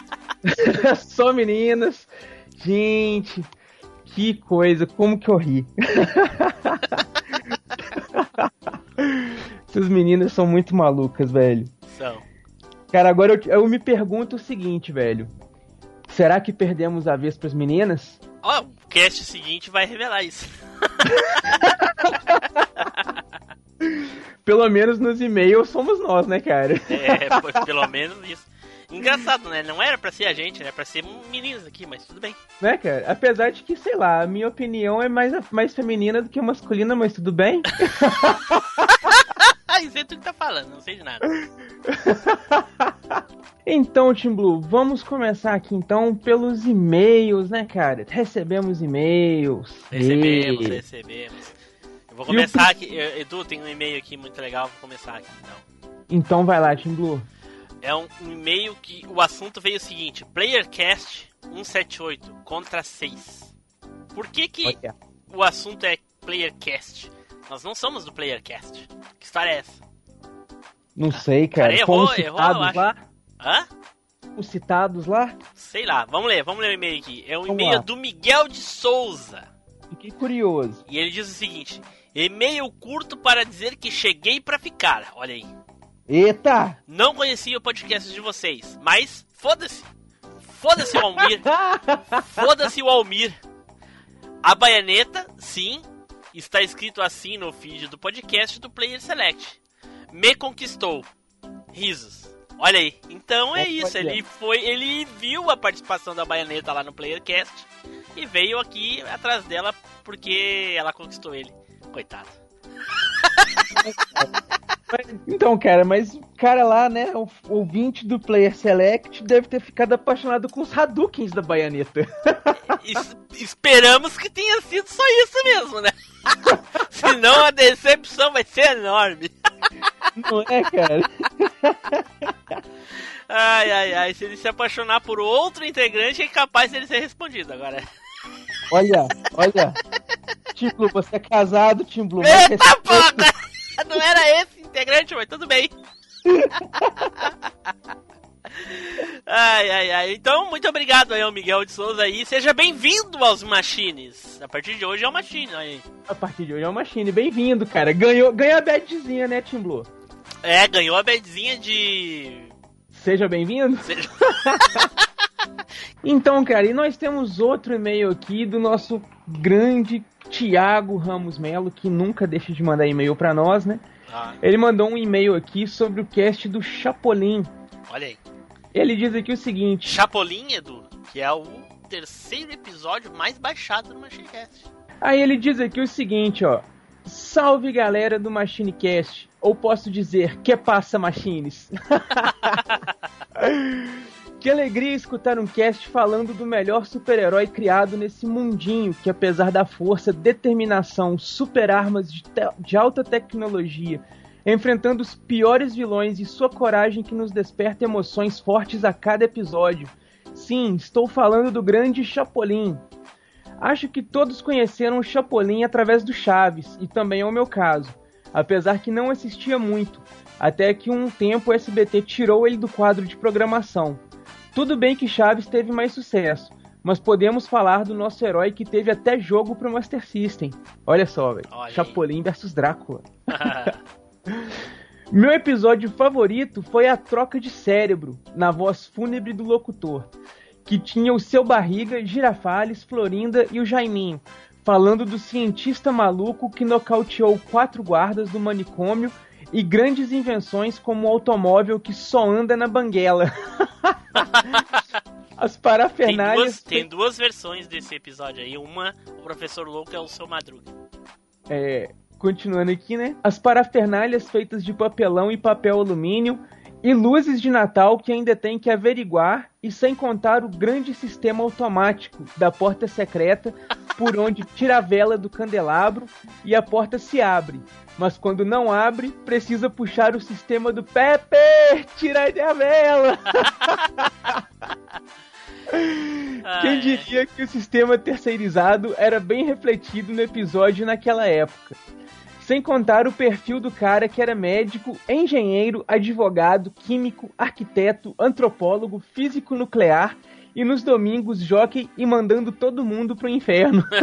só meninas. Gente, que coisa, como que eu ri. Essas meninas são muito malucas, velho. São. Cara, agora eu, eu me pergunto o seguinte, velho. Será que perdemos a vez pras meninas? Ó, o cast seguinte vai revelar isso. Pelo menos nos e-mails somos nós, né, cara? É, pelo menos isso. Engraçado, né? Não era pra ser a gente, era pra ser meninas aqui, mas tudo bem. Né, cara? Apesar de que, sei lá, a minha opinião é mais, mais feminina do que masculina, mas tudo bem? Ah, isso é tu que tá falando, não sei de nada. Então, Tim Blue, vamos começar aqui então pelos e-mails, né, cara? Recebemos e-mails. Recebemos, E- recebemos. Eu vou E o começar aqui. Eu- Edu, tem um e-mail aqui muito legal, vou começar aqui então. Então vai lá, Tim Blue. É um, um e-mail que o assunto veio o seguinte: PlayerCast 178 contra 6. Por que que Olha. o assunto é PlayerCast? Nós não somos do PlayerCast. Que história é essa? Não sei, cara. Cara, errou, Fomos errou, citados lá? Hã? Os citados lá? Sei lá, vamos ler, vamos ler o e-mail aqui. É um Vamos e-mail lá. do Miguel de Souza. Fiquei curioso. E ele diz o seguinte: e-mail curto para dizer que cheguei pra ficar. Olha aí. Eita! Não conhecia o podcast de vocês, mas foda-se. Foda-se o Almir. Foda-se o Almir. A baianeta, sim, está escrito assim no feed do podcast do Player Select. Me conquistou. Risos. Olha aí. Então é isso. Ele foi, ele viu a participação da baianeta lá no PlayerCast e veio aqui atrás dela porque ela conquistou ele. Coitado. Então, cara, mas o cara lá, né, o ouvinte do Player Select deve ter ficado apaixonado com os Hadoukens da baianeta. Es- esperamos que tenha sido só isso mesmo, né? Senão a decepção vai ser enorme. Não é, cara? Ai, ai, ai. Se ele se apaixonar por outro integrante, é capaz dele ser respondido agora. Olha, olha. Tim Blue, você é casado, Tim Blue. Eita respeita- porra! Não era esse integrante, mas tudo bem. Ai, ai, ai. Então, muito obrigado aí ao Miguel de Souza aí. Seja bem-vindo aos Machines. A partir de hoje é o Machine, aí. A partir de hoje é uma Machine. Bem-vindo, cara. Ganhou, ganhou a badzinha, né, Tim Blue? É, ganhou a bedzinha de. Seja bem-vindo. Seja- Então, cara, e nós temos outro e-mail aqui do nosso grande Tiago Ramos Melo, que nunca deixa de mandar e-mail pra nós, né? Ah, Ele mandou um e-mail aqui sobre o cast do Chapolin. olha aí. Ele diz aqui o seguinte: Chapolin, Edu, que é o terceiro episódio mais baixado no Machinecast. Aí ele diz aqui o seguinte, ó. Salve galera do MachineCast. Ou posso dizer, que passa Machines? que alegria escutar um cast falando do melhor super-herói criado nesse mundinho que, apesar da força, determinação, super armas de, de alta tecnologia, enfrentando os piores vilões e sua coragem que nos desperta emoções fortes a cada episódio. Sim, estou falando do grande Chapolin, Acho que todos conheceram o Chapolin através do Chaves, e também é o meu caso, apesar que não assistia muito, até que um tempo o SBT tirou ele do quadro de programação. Tudo bem que Chaves teve mais sucesso, mas podemos falar do nosso herói que teve até jogo pro Master System. Olha só, velho. Chapolin versus Drácula. Meu episódio favorito foi a troca de cérebro, na voz fúnebre do locutor, que tinha o seu barriga, Girafales, Florinda e o Jaiminho, falando do cientista maluco que nocauteou quatro guardas do manicômio e grandes invenções como o automóvel que só anda na banguela. As Tem parafernálias. duas, tem duas versões desse episódio aí. Uma, o professor louco é o seu Madruga. É, continuando aqui, né? As parafernálias feitas de papelão e papel alumínio e luzes de Natal que ainda tem que averiguar e sem contar o grande sistema automático da porta secreta por onde tira a vela do candelabro e a porta se abre. Mas quando não abre, precisa puxar o sistema do Pepe, tira a vela. Quem diria que o sistema terceirizado era bem refletido no episódio naquela época? Sem contar o perfil do cara que era médico, engenheiro, advogado, químico, arquiteto, antropólogo, físico nuclear e nos domingos jockey e mandando todo mundo pro inferno.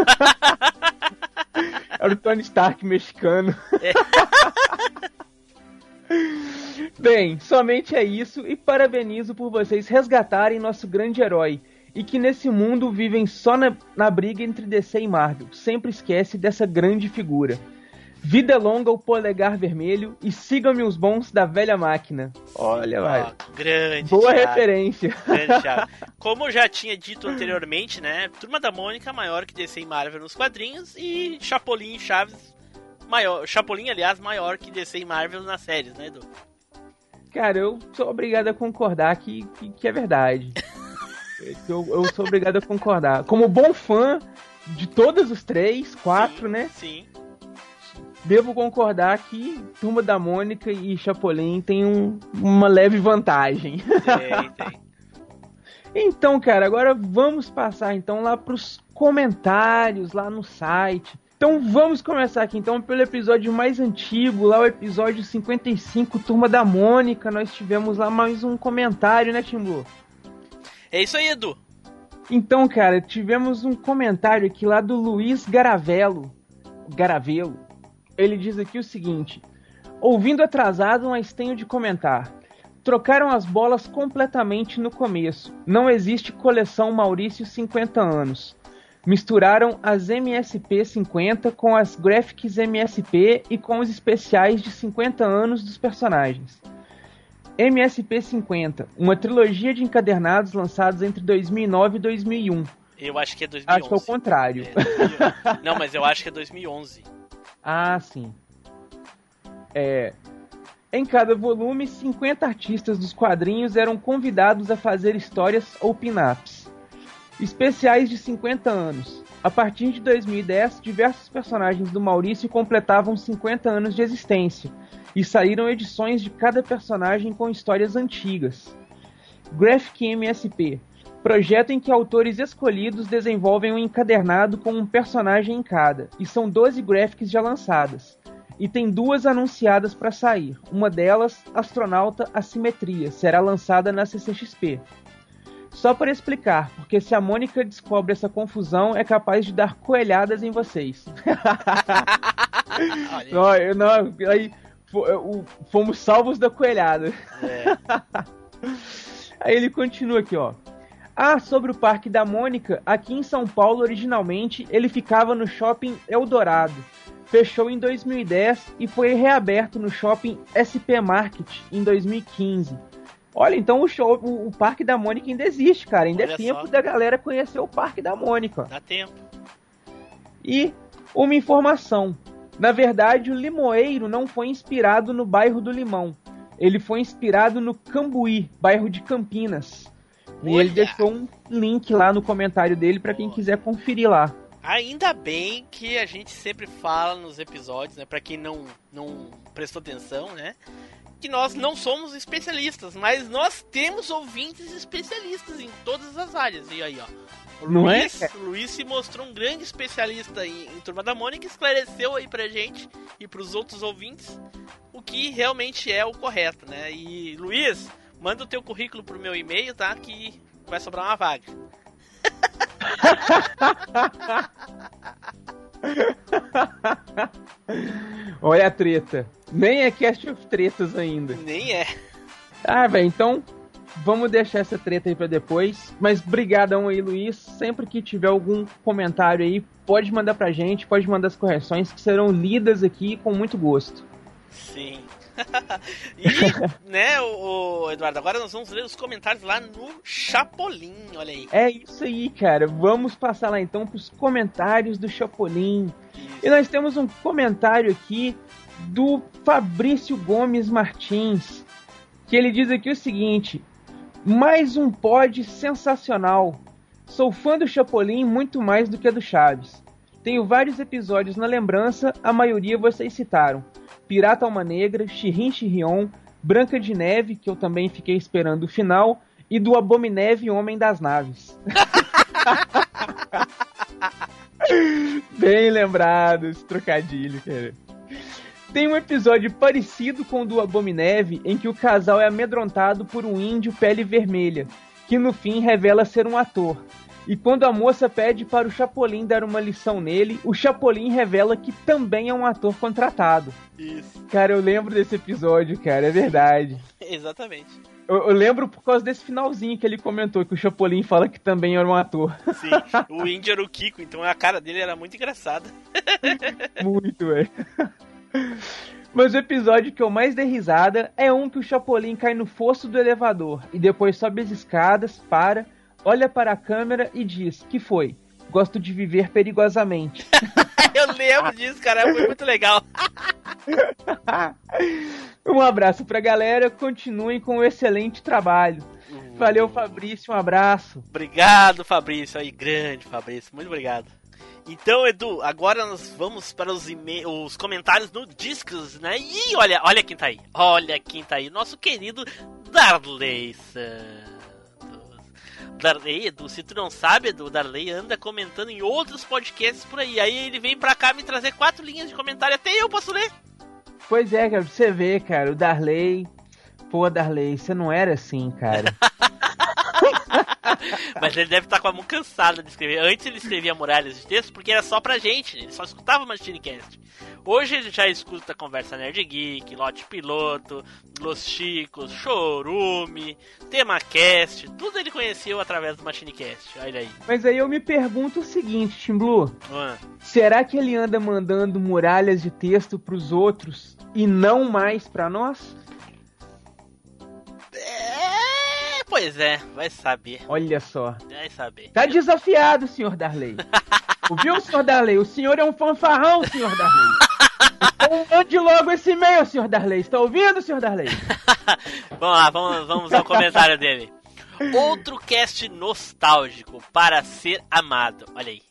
era o Tony Stark mexicano. Bem, somente é isso e parabenizo por vocês resgatarem nosso grande herói. E que nesse mundo vivem só na, na briga entre DC e Marvel. Sempre esquece dessa grande figura. Vida longa o polegar vermelho e sigam-me os bons da velha máquina. Olha, vai. Grande. Boa Thiago. referência. Grande Thiago. Como eu já tinha dito anteriormente, né? Turma da Mônica maior que DC e Marvel nos quadrinhos e Chapolin e Chaves maior. Chapolin, aliás, maior que DC e Marvel nas séries, né, Edu? Cara, eu sou obrigado a concordar que, que, que é verdade. eu, eu sou obrigado a concordar. Como bom fã de todos os três, quatro, né? Sim. Devo concordar que Turma da Mônica e Chapolin tem um- uma leve vantagem. Tem, tem. Então, cara, agora vamos passar então lá pros comentários lá no site. Então vamos começar aqui então pelo episódio mais antigo, lá o episódio 55, Turma da Mônica. Nós tivemos lá mais um comentário, né, Timbu? É isso aí, Edu. Então, cara, tivemos um comentário aqui lá do Luiz Garavelo. Garavelo. Ele diz aqui o seguinte: Ouvindo atrasado, mas tenho de comentar. Trocaram as bolas completamente no começo. Não existe coleção Maurício 50 anos. Misturaram as MSP 50 com as Graphics MSP e com os especiais de 50 anos dos personagens. MSP 50, uma trilogia de encadernados lançados entre 2009 e 2001. Eu acho que é 2011. Acho que é o contrário. Não, mas eu acho que é 2011. Ah, sim. É. Em cada volume, 50 artistas dos quadrinhos eram convidados a fazer histórias ou pin-ups. Especiais de 50 anos. A partir de 2010, diversos personagens do Maurício completavam 50 anos de existência e saíram edições de cada personagem com histórias antigas. Graphic MSP projeto em que autores escolhidos desenvolvem um encadernado com um personagem em cada, e são 12 graphics já lançadas. E tem duas anunciadas para sair. Uma delas, Astronauta Assimetria, será lançada na CCXP. Só para explicar, porque se a Mônica descobre essa confusão, é capaz de dar coelhadas em vocês. não, eu não, aí fomos salvos da coelhada. Aí ele continua aqui, ó. Ah, sobre o Parque da Mônica, aqui em São Paulo, originalmente, ele ficava no Shopping Eldorado. Fechou em 2010 e foi reaberto no Shopping SP Market em 2015. Olha, então o, show, o, o Parque da Mônica ainda existe, cara. Ainda Olha é tempo só. da galera conhecer o Parque da Mônica. Dá tempo. E uma informação. Na verdade, o Limoeiro não foi inspirado no bairro do Limão. Ele foi inspirado no Cambuí, bairro de Campinas. E ele deixou um link lá no comentário dele para quem quiser conferir lá. Ainda bem que a gente sempre fala nos episódios, né? Pra quem não, não prestou atenção, né? Que nós não somos especialistas, mas nós temos ouvintes especialistas em todas as áreas. E aí, ó. O Não é, Luiz, cara? o Luiz se mostrou um grande especialista em, em Turma da Mônica, esclareceu aí pra gente e pros outros ouvintes o que realmente é o correto, né? E Luiz, manda o teu currículo pro meu e-mail, tá? Que vai sobrar uma vaga. Olha a treta. Nem é cast of tretas ainda. Nem é. Ah, velho, então vamos deixar essa treta aí pra depois. Mas brigadão aí, Luiz. Sempre que tiver algum comentário aí, pode mandar pra gente, pode mandar as correções que serão lidas aqui com muito gosto. Sim. e, né, o, o Eduardo, agora nós vamos ler os comentários lá no Chapolin, olha aí. É isso aí, cara. Vamos passar lá então pros comentários do Chapolin. E nós temos um comentário aqui do Fabrício Gomes Martins, que ele diz aqui o seguinte: mais um pod sensacional. Sou fã do Chapolin muito mais do que do Chaves. Tenho vários episódios na lembrança, a maioria vocês citaram. Pirata Alma Negra, Chirin Chirion, Branca de Neve, que eu também fiquei esperando o final, e do Abomineve Homem das Naves. Bem lembrado esse trocadilho, cara. Tem um episódio parecido com o do Abomineve, em que o casal é amedrontado por um índio pele vermelha, que no fim revela ser um ator. E quando a moça pede para o Chapolin dar uma lição nele, o Chapolin revela que também é um ator contratado. Isso. Cara, eu lembro desse episódio, cara, é verdade. Exatamente. Eu, eu lembro por causa desse finalzinho que ele comentou, que o Chapolin fala que também era um ator. Sim, o índio era o Kiko, então a cara dele era muito engraçada. Muito, velho. Mas o episódio que eu mais dei risada é um que o Chapolin cai no fosso do elevador e depois sobe as escadas, para, olha para a câmera e diz: Que foi? Gosto de viver perigosamente. Eu lembro disso, cara, foi muito legal. Um abraço pra galera, continuem com o excelente trabalho. Valeu, Fabrício, um abraço. Obrigado, Fabrício. Aí, grande Fabrício, muito obrigado. Então, Edu, agora nós vamos para os, os comentários no Discos, né? E olha, olha quem tá aí. Olha quem tá aí. Nosso querido Darley. Darley, Edu, se tu não sabe, Edu, o Darley anda comentando em outros podcasts por aí. Aí ele vem pra cá me trazer quatro linhas de comentário. Até eu posso ler. Pois é, cara, pra você ver, cara, o Darley. Pô, Darley, você não era assim, cara. Mas ele deve estar com a mão cansada de escrever. Antes ele escrevia muralhas de texto porque era só pra gente, ele só escutava Machinecast. Hoje ele já escuta Conversa Nerd Geek, Lote Piloto, Los Chicos, Chorume, TemaCast, tudo ele conheceu através do Machinecast. Olha aí. Mas aí eu me pergunto o seguinte, Tim Blue. Ah, Será que ele anda mandando muralhas de texto pros outros e não mais pra nós? É, pois é, vai saber. Olha só. Vai saber. Tá desafiado, senhor Darley. Ouviu, senhor Darley? O senhor é um fanfarrão, senhor Darley. Então mande logo esse e-mail, senhor Darley. Está ouvindo, senhor Darley? Vamos lá, vamos, vamos ao comentário dele. Outro cast nostálgico para ser amado. Olha aí.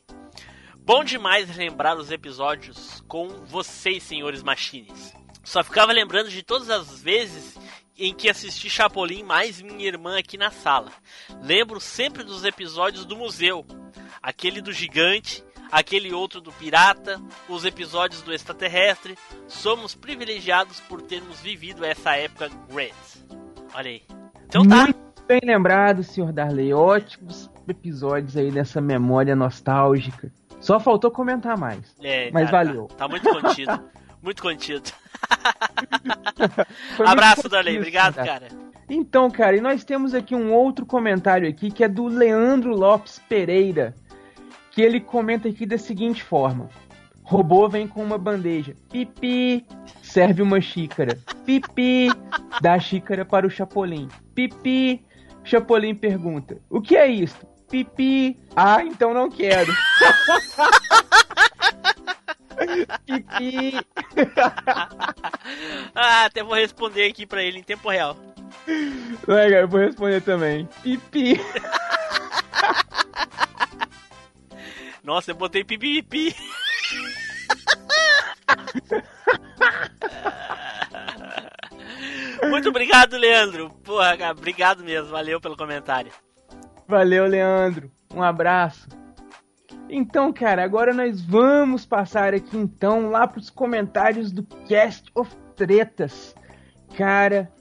Bom demais lembrar os episódios com vocês, senhores machines. Só ficava lembrando de todas as vezes em que assisti Chapolin mais minha irmã aqui na sala. Lembro sempre dos episódios do museu. Aquele do gigante, aquele outro do pirata, os episódios do extraterrestre. Somos privilegiados por termos vivido essa época great. Olha aí. Então tá. Muito bem lembrado, senhor Darley. Ótimos episódios aí dessa memória nostálgica. Só faltou comentar mais. É, Mas tá, valeu. Tá, tá muito contido. muito contido. Abraço, Darley. Obrigado, cara. cara. Então, cara, e nós temos aqui um outro comentário aqui que é do Leandro Lopes Pereira, que ele comenta aqui da seguinte forma: Robô vem com uma bandeja. Pipi, serve uma xícara. Pipi, dá a xícara para o Chapolin. Pipi, Chapolin pergunta: O que é isso? Pipi. Ah, então não quero. Pipi. ah, até vou responder aqui pra ele em tempo real. Legal, eu vou responder também. Pipi. Nossa, eu botei pipi. Muito obrigado, Leandro. Porra, cara, obrigado mesmo. Valeu pelo comentário. Valeu, Leandro. Um abraço. Então, cara, agora nós vamos passar aqui então lá pros comentários do Cast of Tretas. Cara,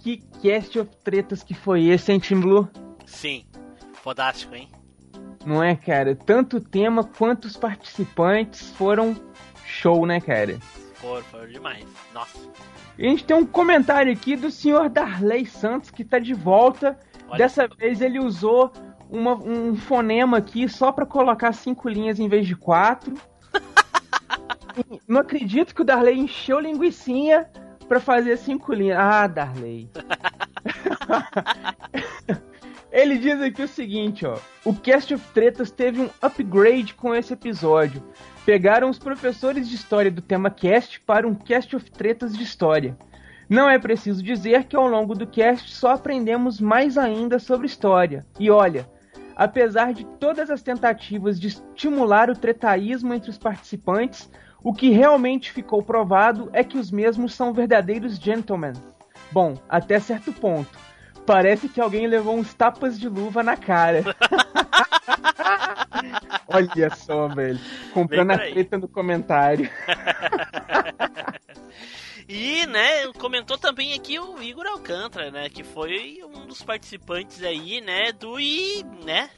que Cast of Tretas que foi esse, hein, Tim Blue? Sim, fodástico, hein? Não é, cara? Tanto o tema quanto os participantes foram show, né, cara? Foram, foram demais. Nossa. E a gente tem um comentário aqui do senhor Darley Santos que tá de volta. Olha Dessa vez ele usou uma- um fonema aqui só pra colocar cinco linhas em vez de quatro. Não acredito que o Darley encheu linguicinha pra fazer cinco linhas. Ah, Darley. Ele diz aqui o seguinte, ó. O Cast of Tretas teve um upgrade com esse episódio. Pegaram os professores de história do tema cast para um Cast of Tretas de história. Não é preciso dizer que ao longo do cast só aprendemos mais ainda sobre história. E olha, apesar de todas as tentativas de estimular o tretaísmo entre os participantes, o que realmente ficou provado é que os mesmos são verdadeiros gentlemen. Bom, até certo ponto. Parece que alguém levou uns tapas de luva na cara. Olha só, velho. Comprando a treta no comentário. E, né, comentou também aqui o Igor Alcântara, né, que foi um dos participantes aí, né, do e, né,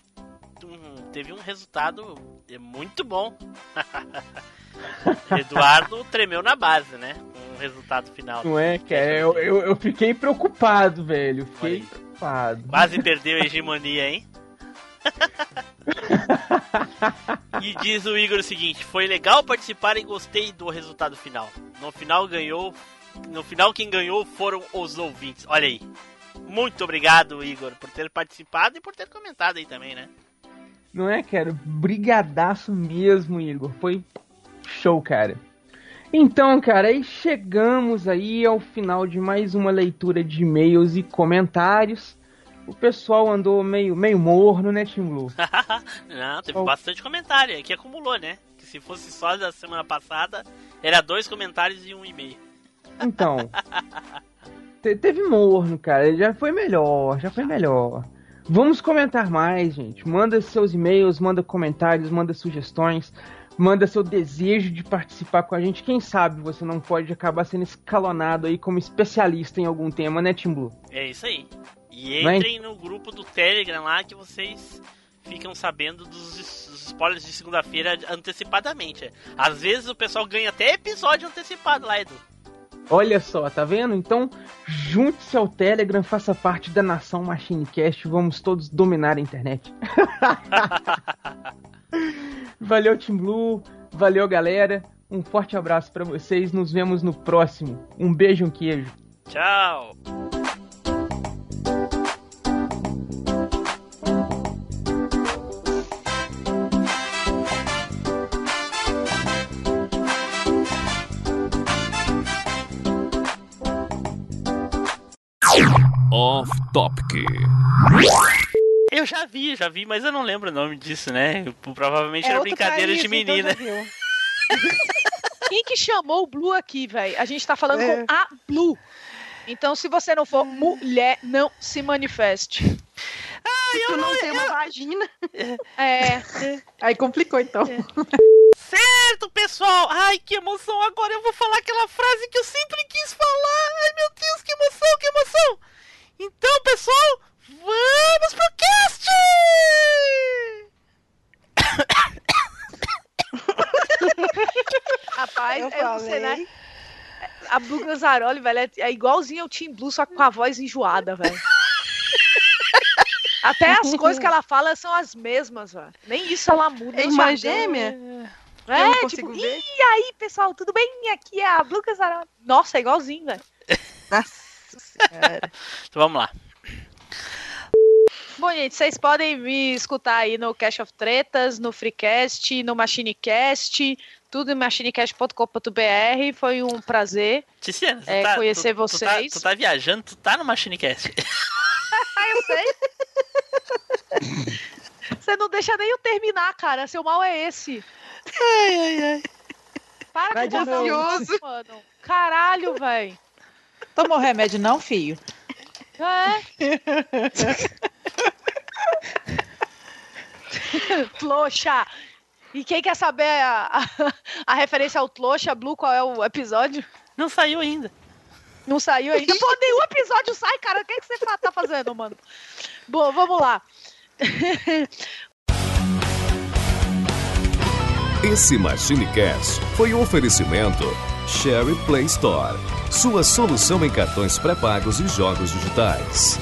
teve um resultado muito bom. Eduardo tremeu na base, né, com o resultado final. Não é, cara? Eu, eu, eu fiquei preocupado, velho. Fiquei preocupado. Quase perdeu a hegemonia, hein? E diz o Igor o seguinte: foi legal participar e gostei do resultado final. No final ganhou. No final, quem ganhou foram os ouvintes. Olha aí. Muito obrigado, Igor, por ter participado e por ter comentado aí também, né? Não é, cara? Brigadaço mesmo, Igor. Foi show, cara. Então, cara, aí chegamos aí ao final de mais uma leitura de e-mails e comentários. O pessoal andou meio, meio morno, né, Tim Blue? Não, teve Oh. bastante comentário, é que acumulou, né? Que se fosse só da semana passada, era dois comentários e um e-mail. Então, te- teve morno, cara. Já foi melhor, já foi melhor. Vamos comentar mais, gente. Manda seus e-mails, manda comentários, manda sugestões, manda seu desejo de participar com a gente. Quem sabe você não pode acabar sendo escalonado aí como especialista em algum tema, né, Tim Blue? É isso aí. E Mas- entrem no grupo do Telegram lá que vocês ficam sabendo dos, dos spoilers de segunda-feira antecipadamente. Às vezes o pessoal ganha até episódio antecipado lá, Edu. Olha só, tá vendo? Então, junte-se ao Telegram, faça parte da nação Machinecast, vamos todos dominar a internet. valeu, Team Blue, valeu, galera. Um forte abraço pra vocês, nos vemos no próximo. Um beijo, um queijo. Tchau. Off Topic. Eu já vi, já vi, mas eu não lembro o nome disso, né? Provavelmente É era brincadeira país, de então menina. viu. Quem que chamou o Blue aqui, velho? A gente tá falando É. com a Blue. Então, se você não for mulher, não se manifeste. Se tu não tem uma vagina. É. Aí complicou, então. Certo, pessoal! Ai, que emoção! Agora eu vou falar aquela frase que eu sempre quis falar! Ai, meu Deus, que emoção, que emoção! Então, pessoal, vamos pro cast! Rapaz, Eu eu, não sei, né? A Blue Gazzaroli, velho, é, é igualzinha ao Team Blue, só com a voz enjoada, velho. Até as coisas que ela fala são as mesmas, velho. Nem isso ela muda. É jargão gêmea? É, Eu não tipo, ver. e aí, pessoal, tudo bem? Aqui é a Blue Gazzaroli. Nossa, é igualzinho, velho. Nossa senhora. Então vamos lá. Bom, gente, vocês podem me escutar aí no Cash of Tretas, no Freecast, no Machinecast, tudo em machinecast.com.br. Foi um prazer. É, tá, conhecer tu- tu tá- vocês. Tu tá, viajando, tu tá no Machinecast. Ah, eu sei. Você não deixa nem eu terminar, cara. Seu mal é esse. Ai, ai, ai. Para Vai novo. isso, mano. Caralho, velho. Tomou remédio não, filho? É. Tloxa. E quem quer saber a, a, a referência ao Tloxa, Blue, qual é o episódio? Não saiu ainda. Não saiu ainda? Pô, nenhum episódio sai, cara. O que, é que você fa- tá fazendo, mano? Bom, vamos lá. Esse MachineCast foi um oferecimento Sherry Play Store. Sua solução em cartões pré-pagos e jogos digitais.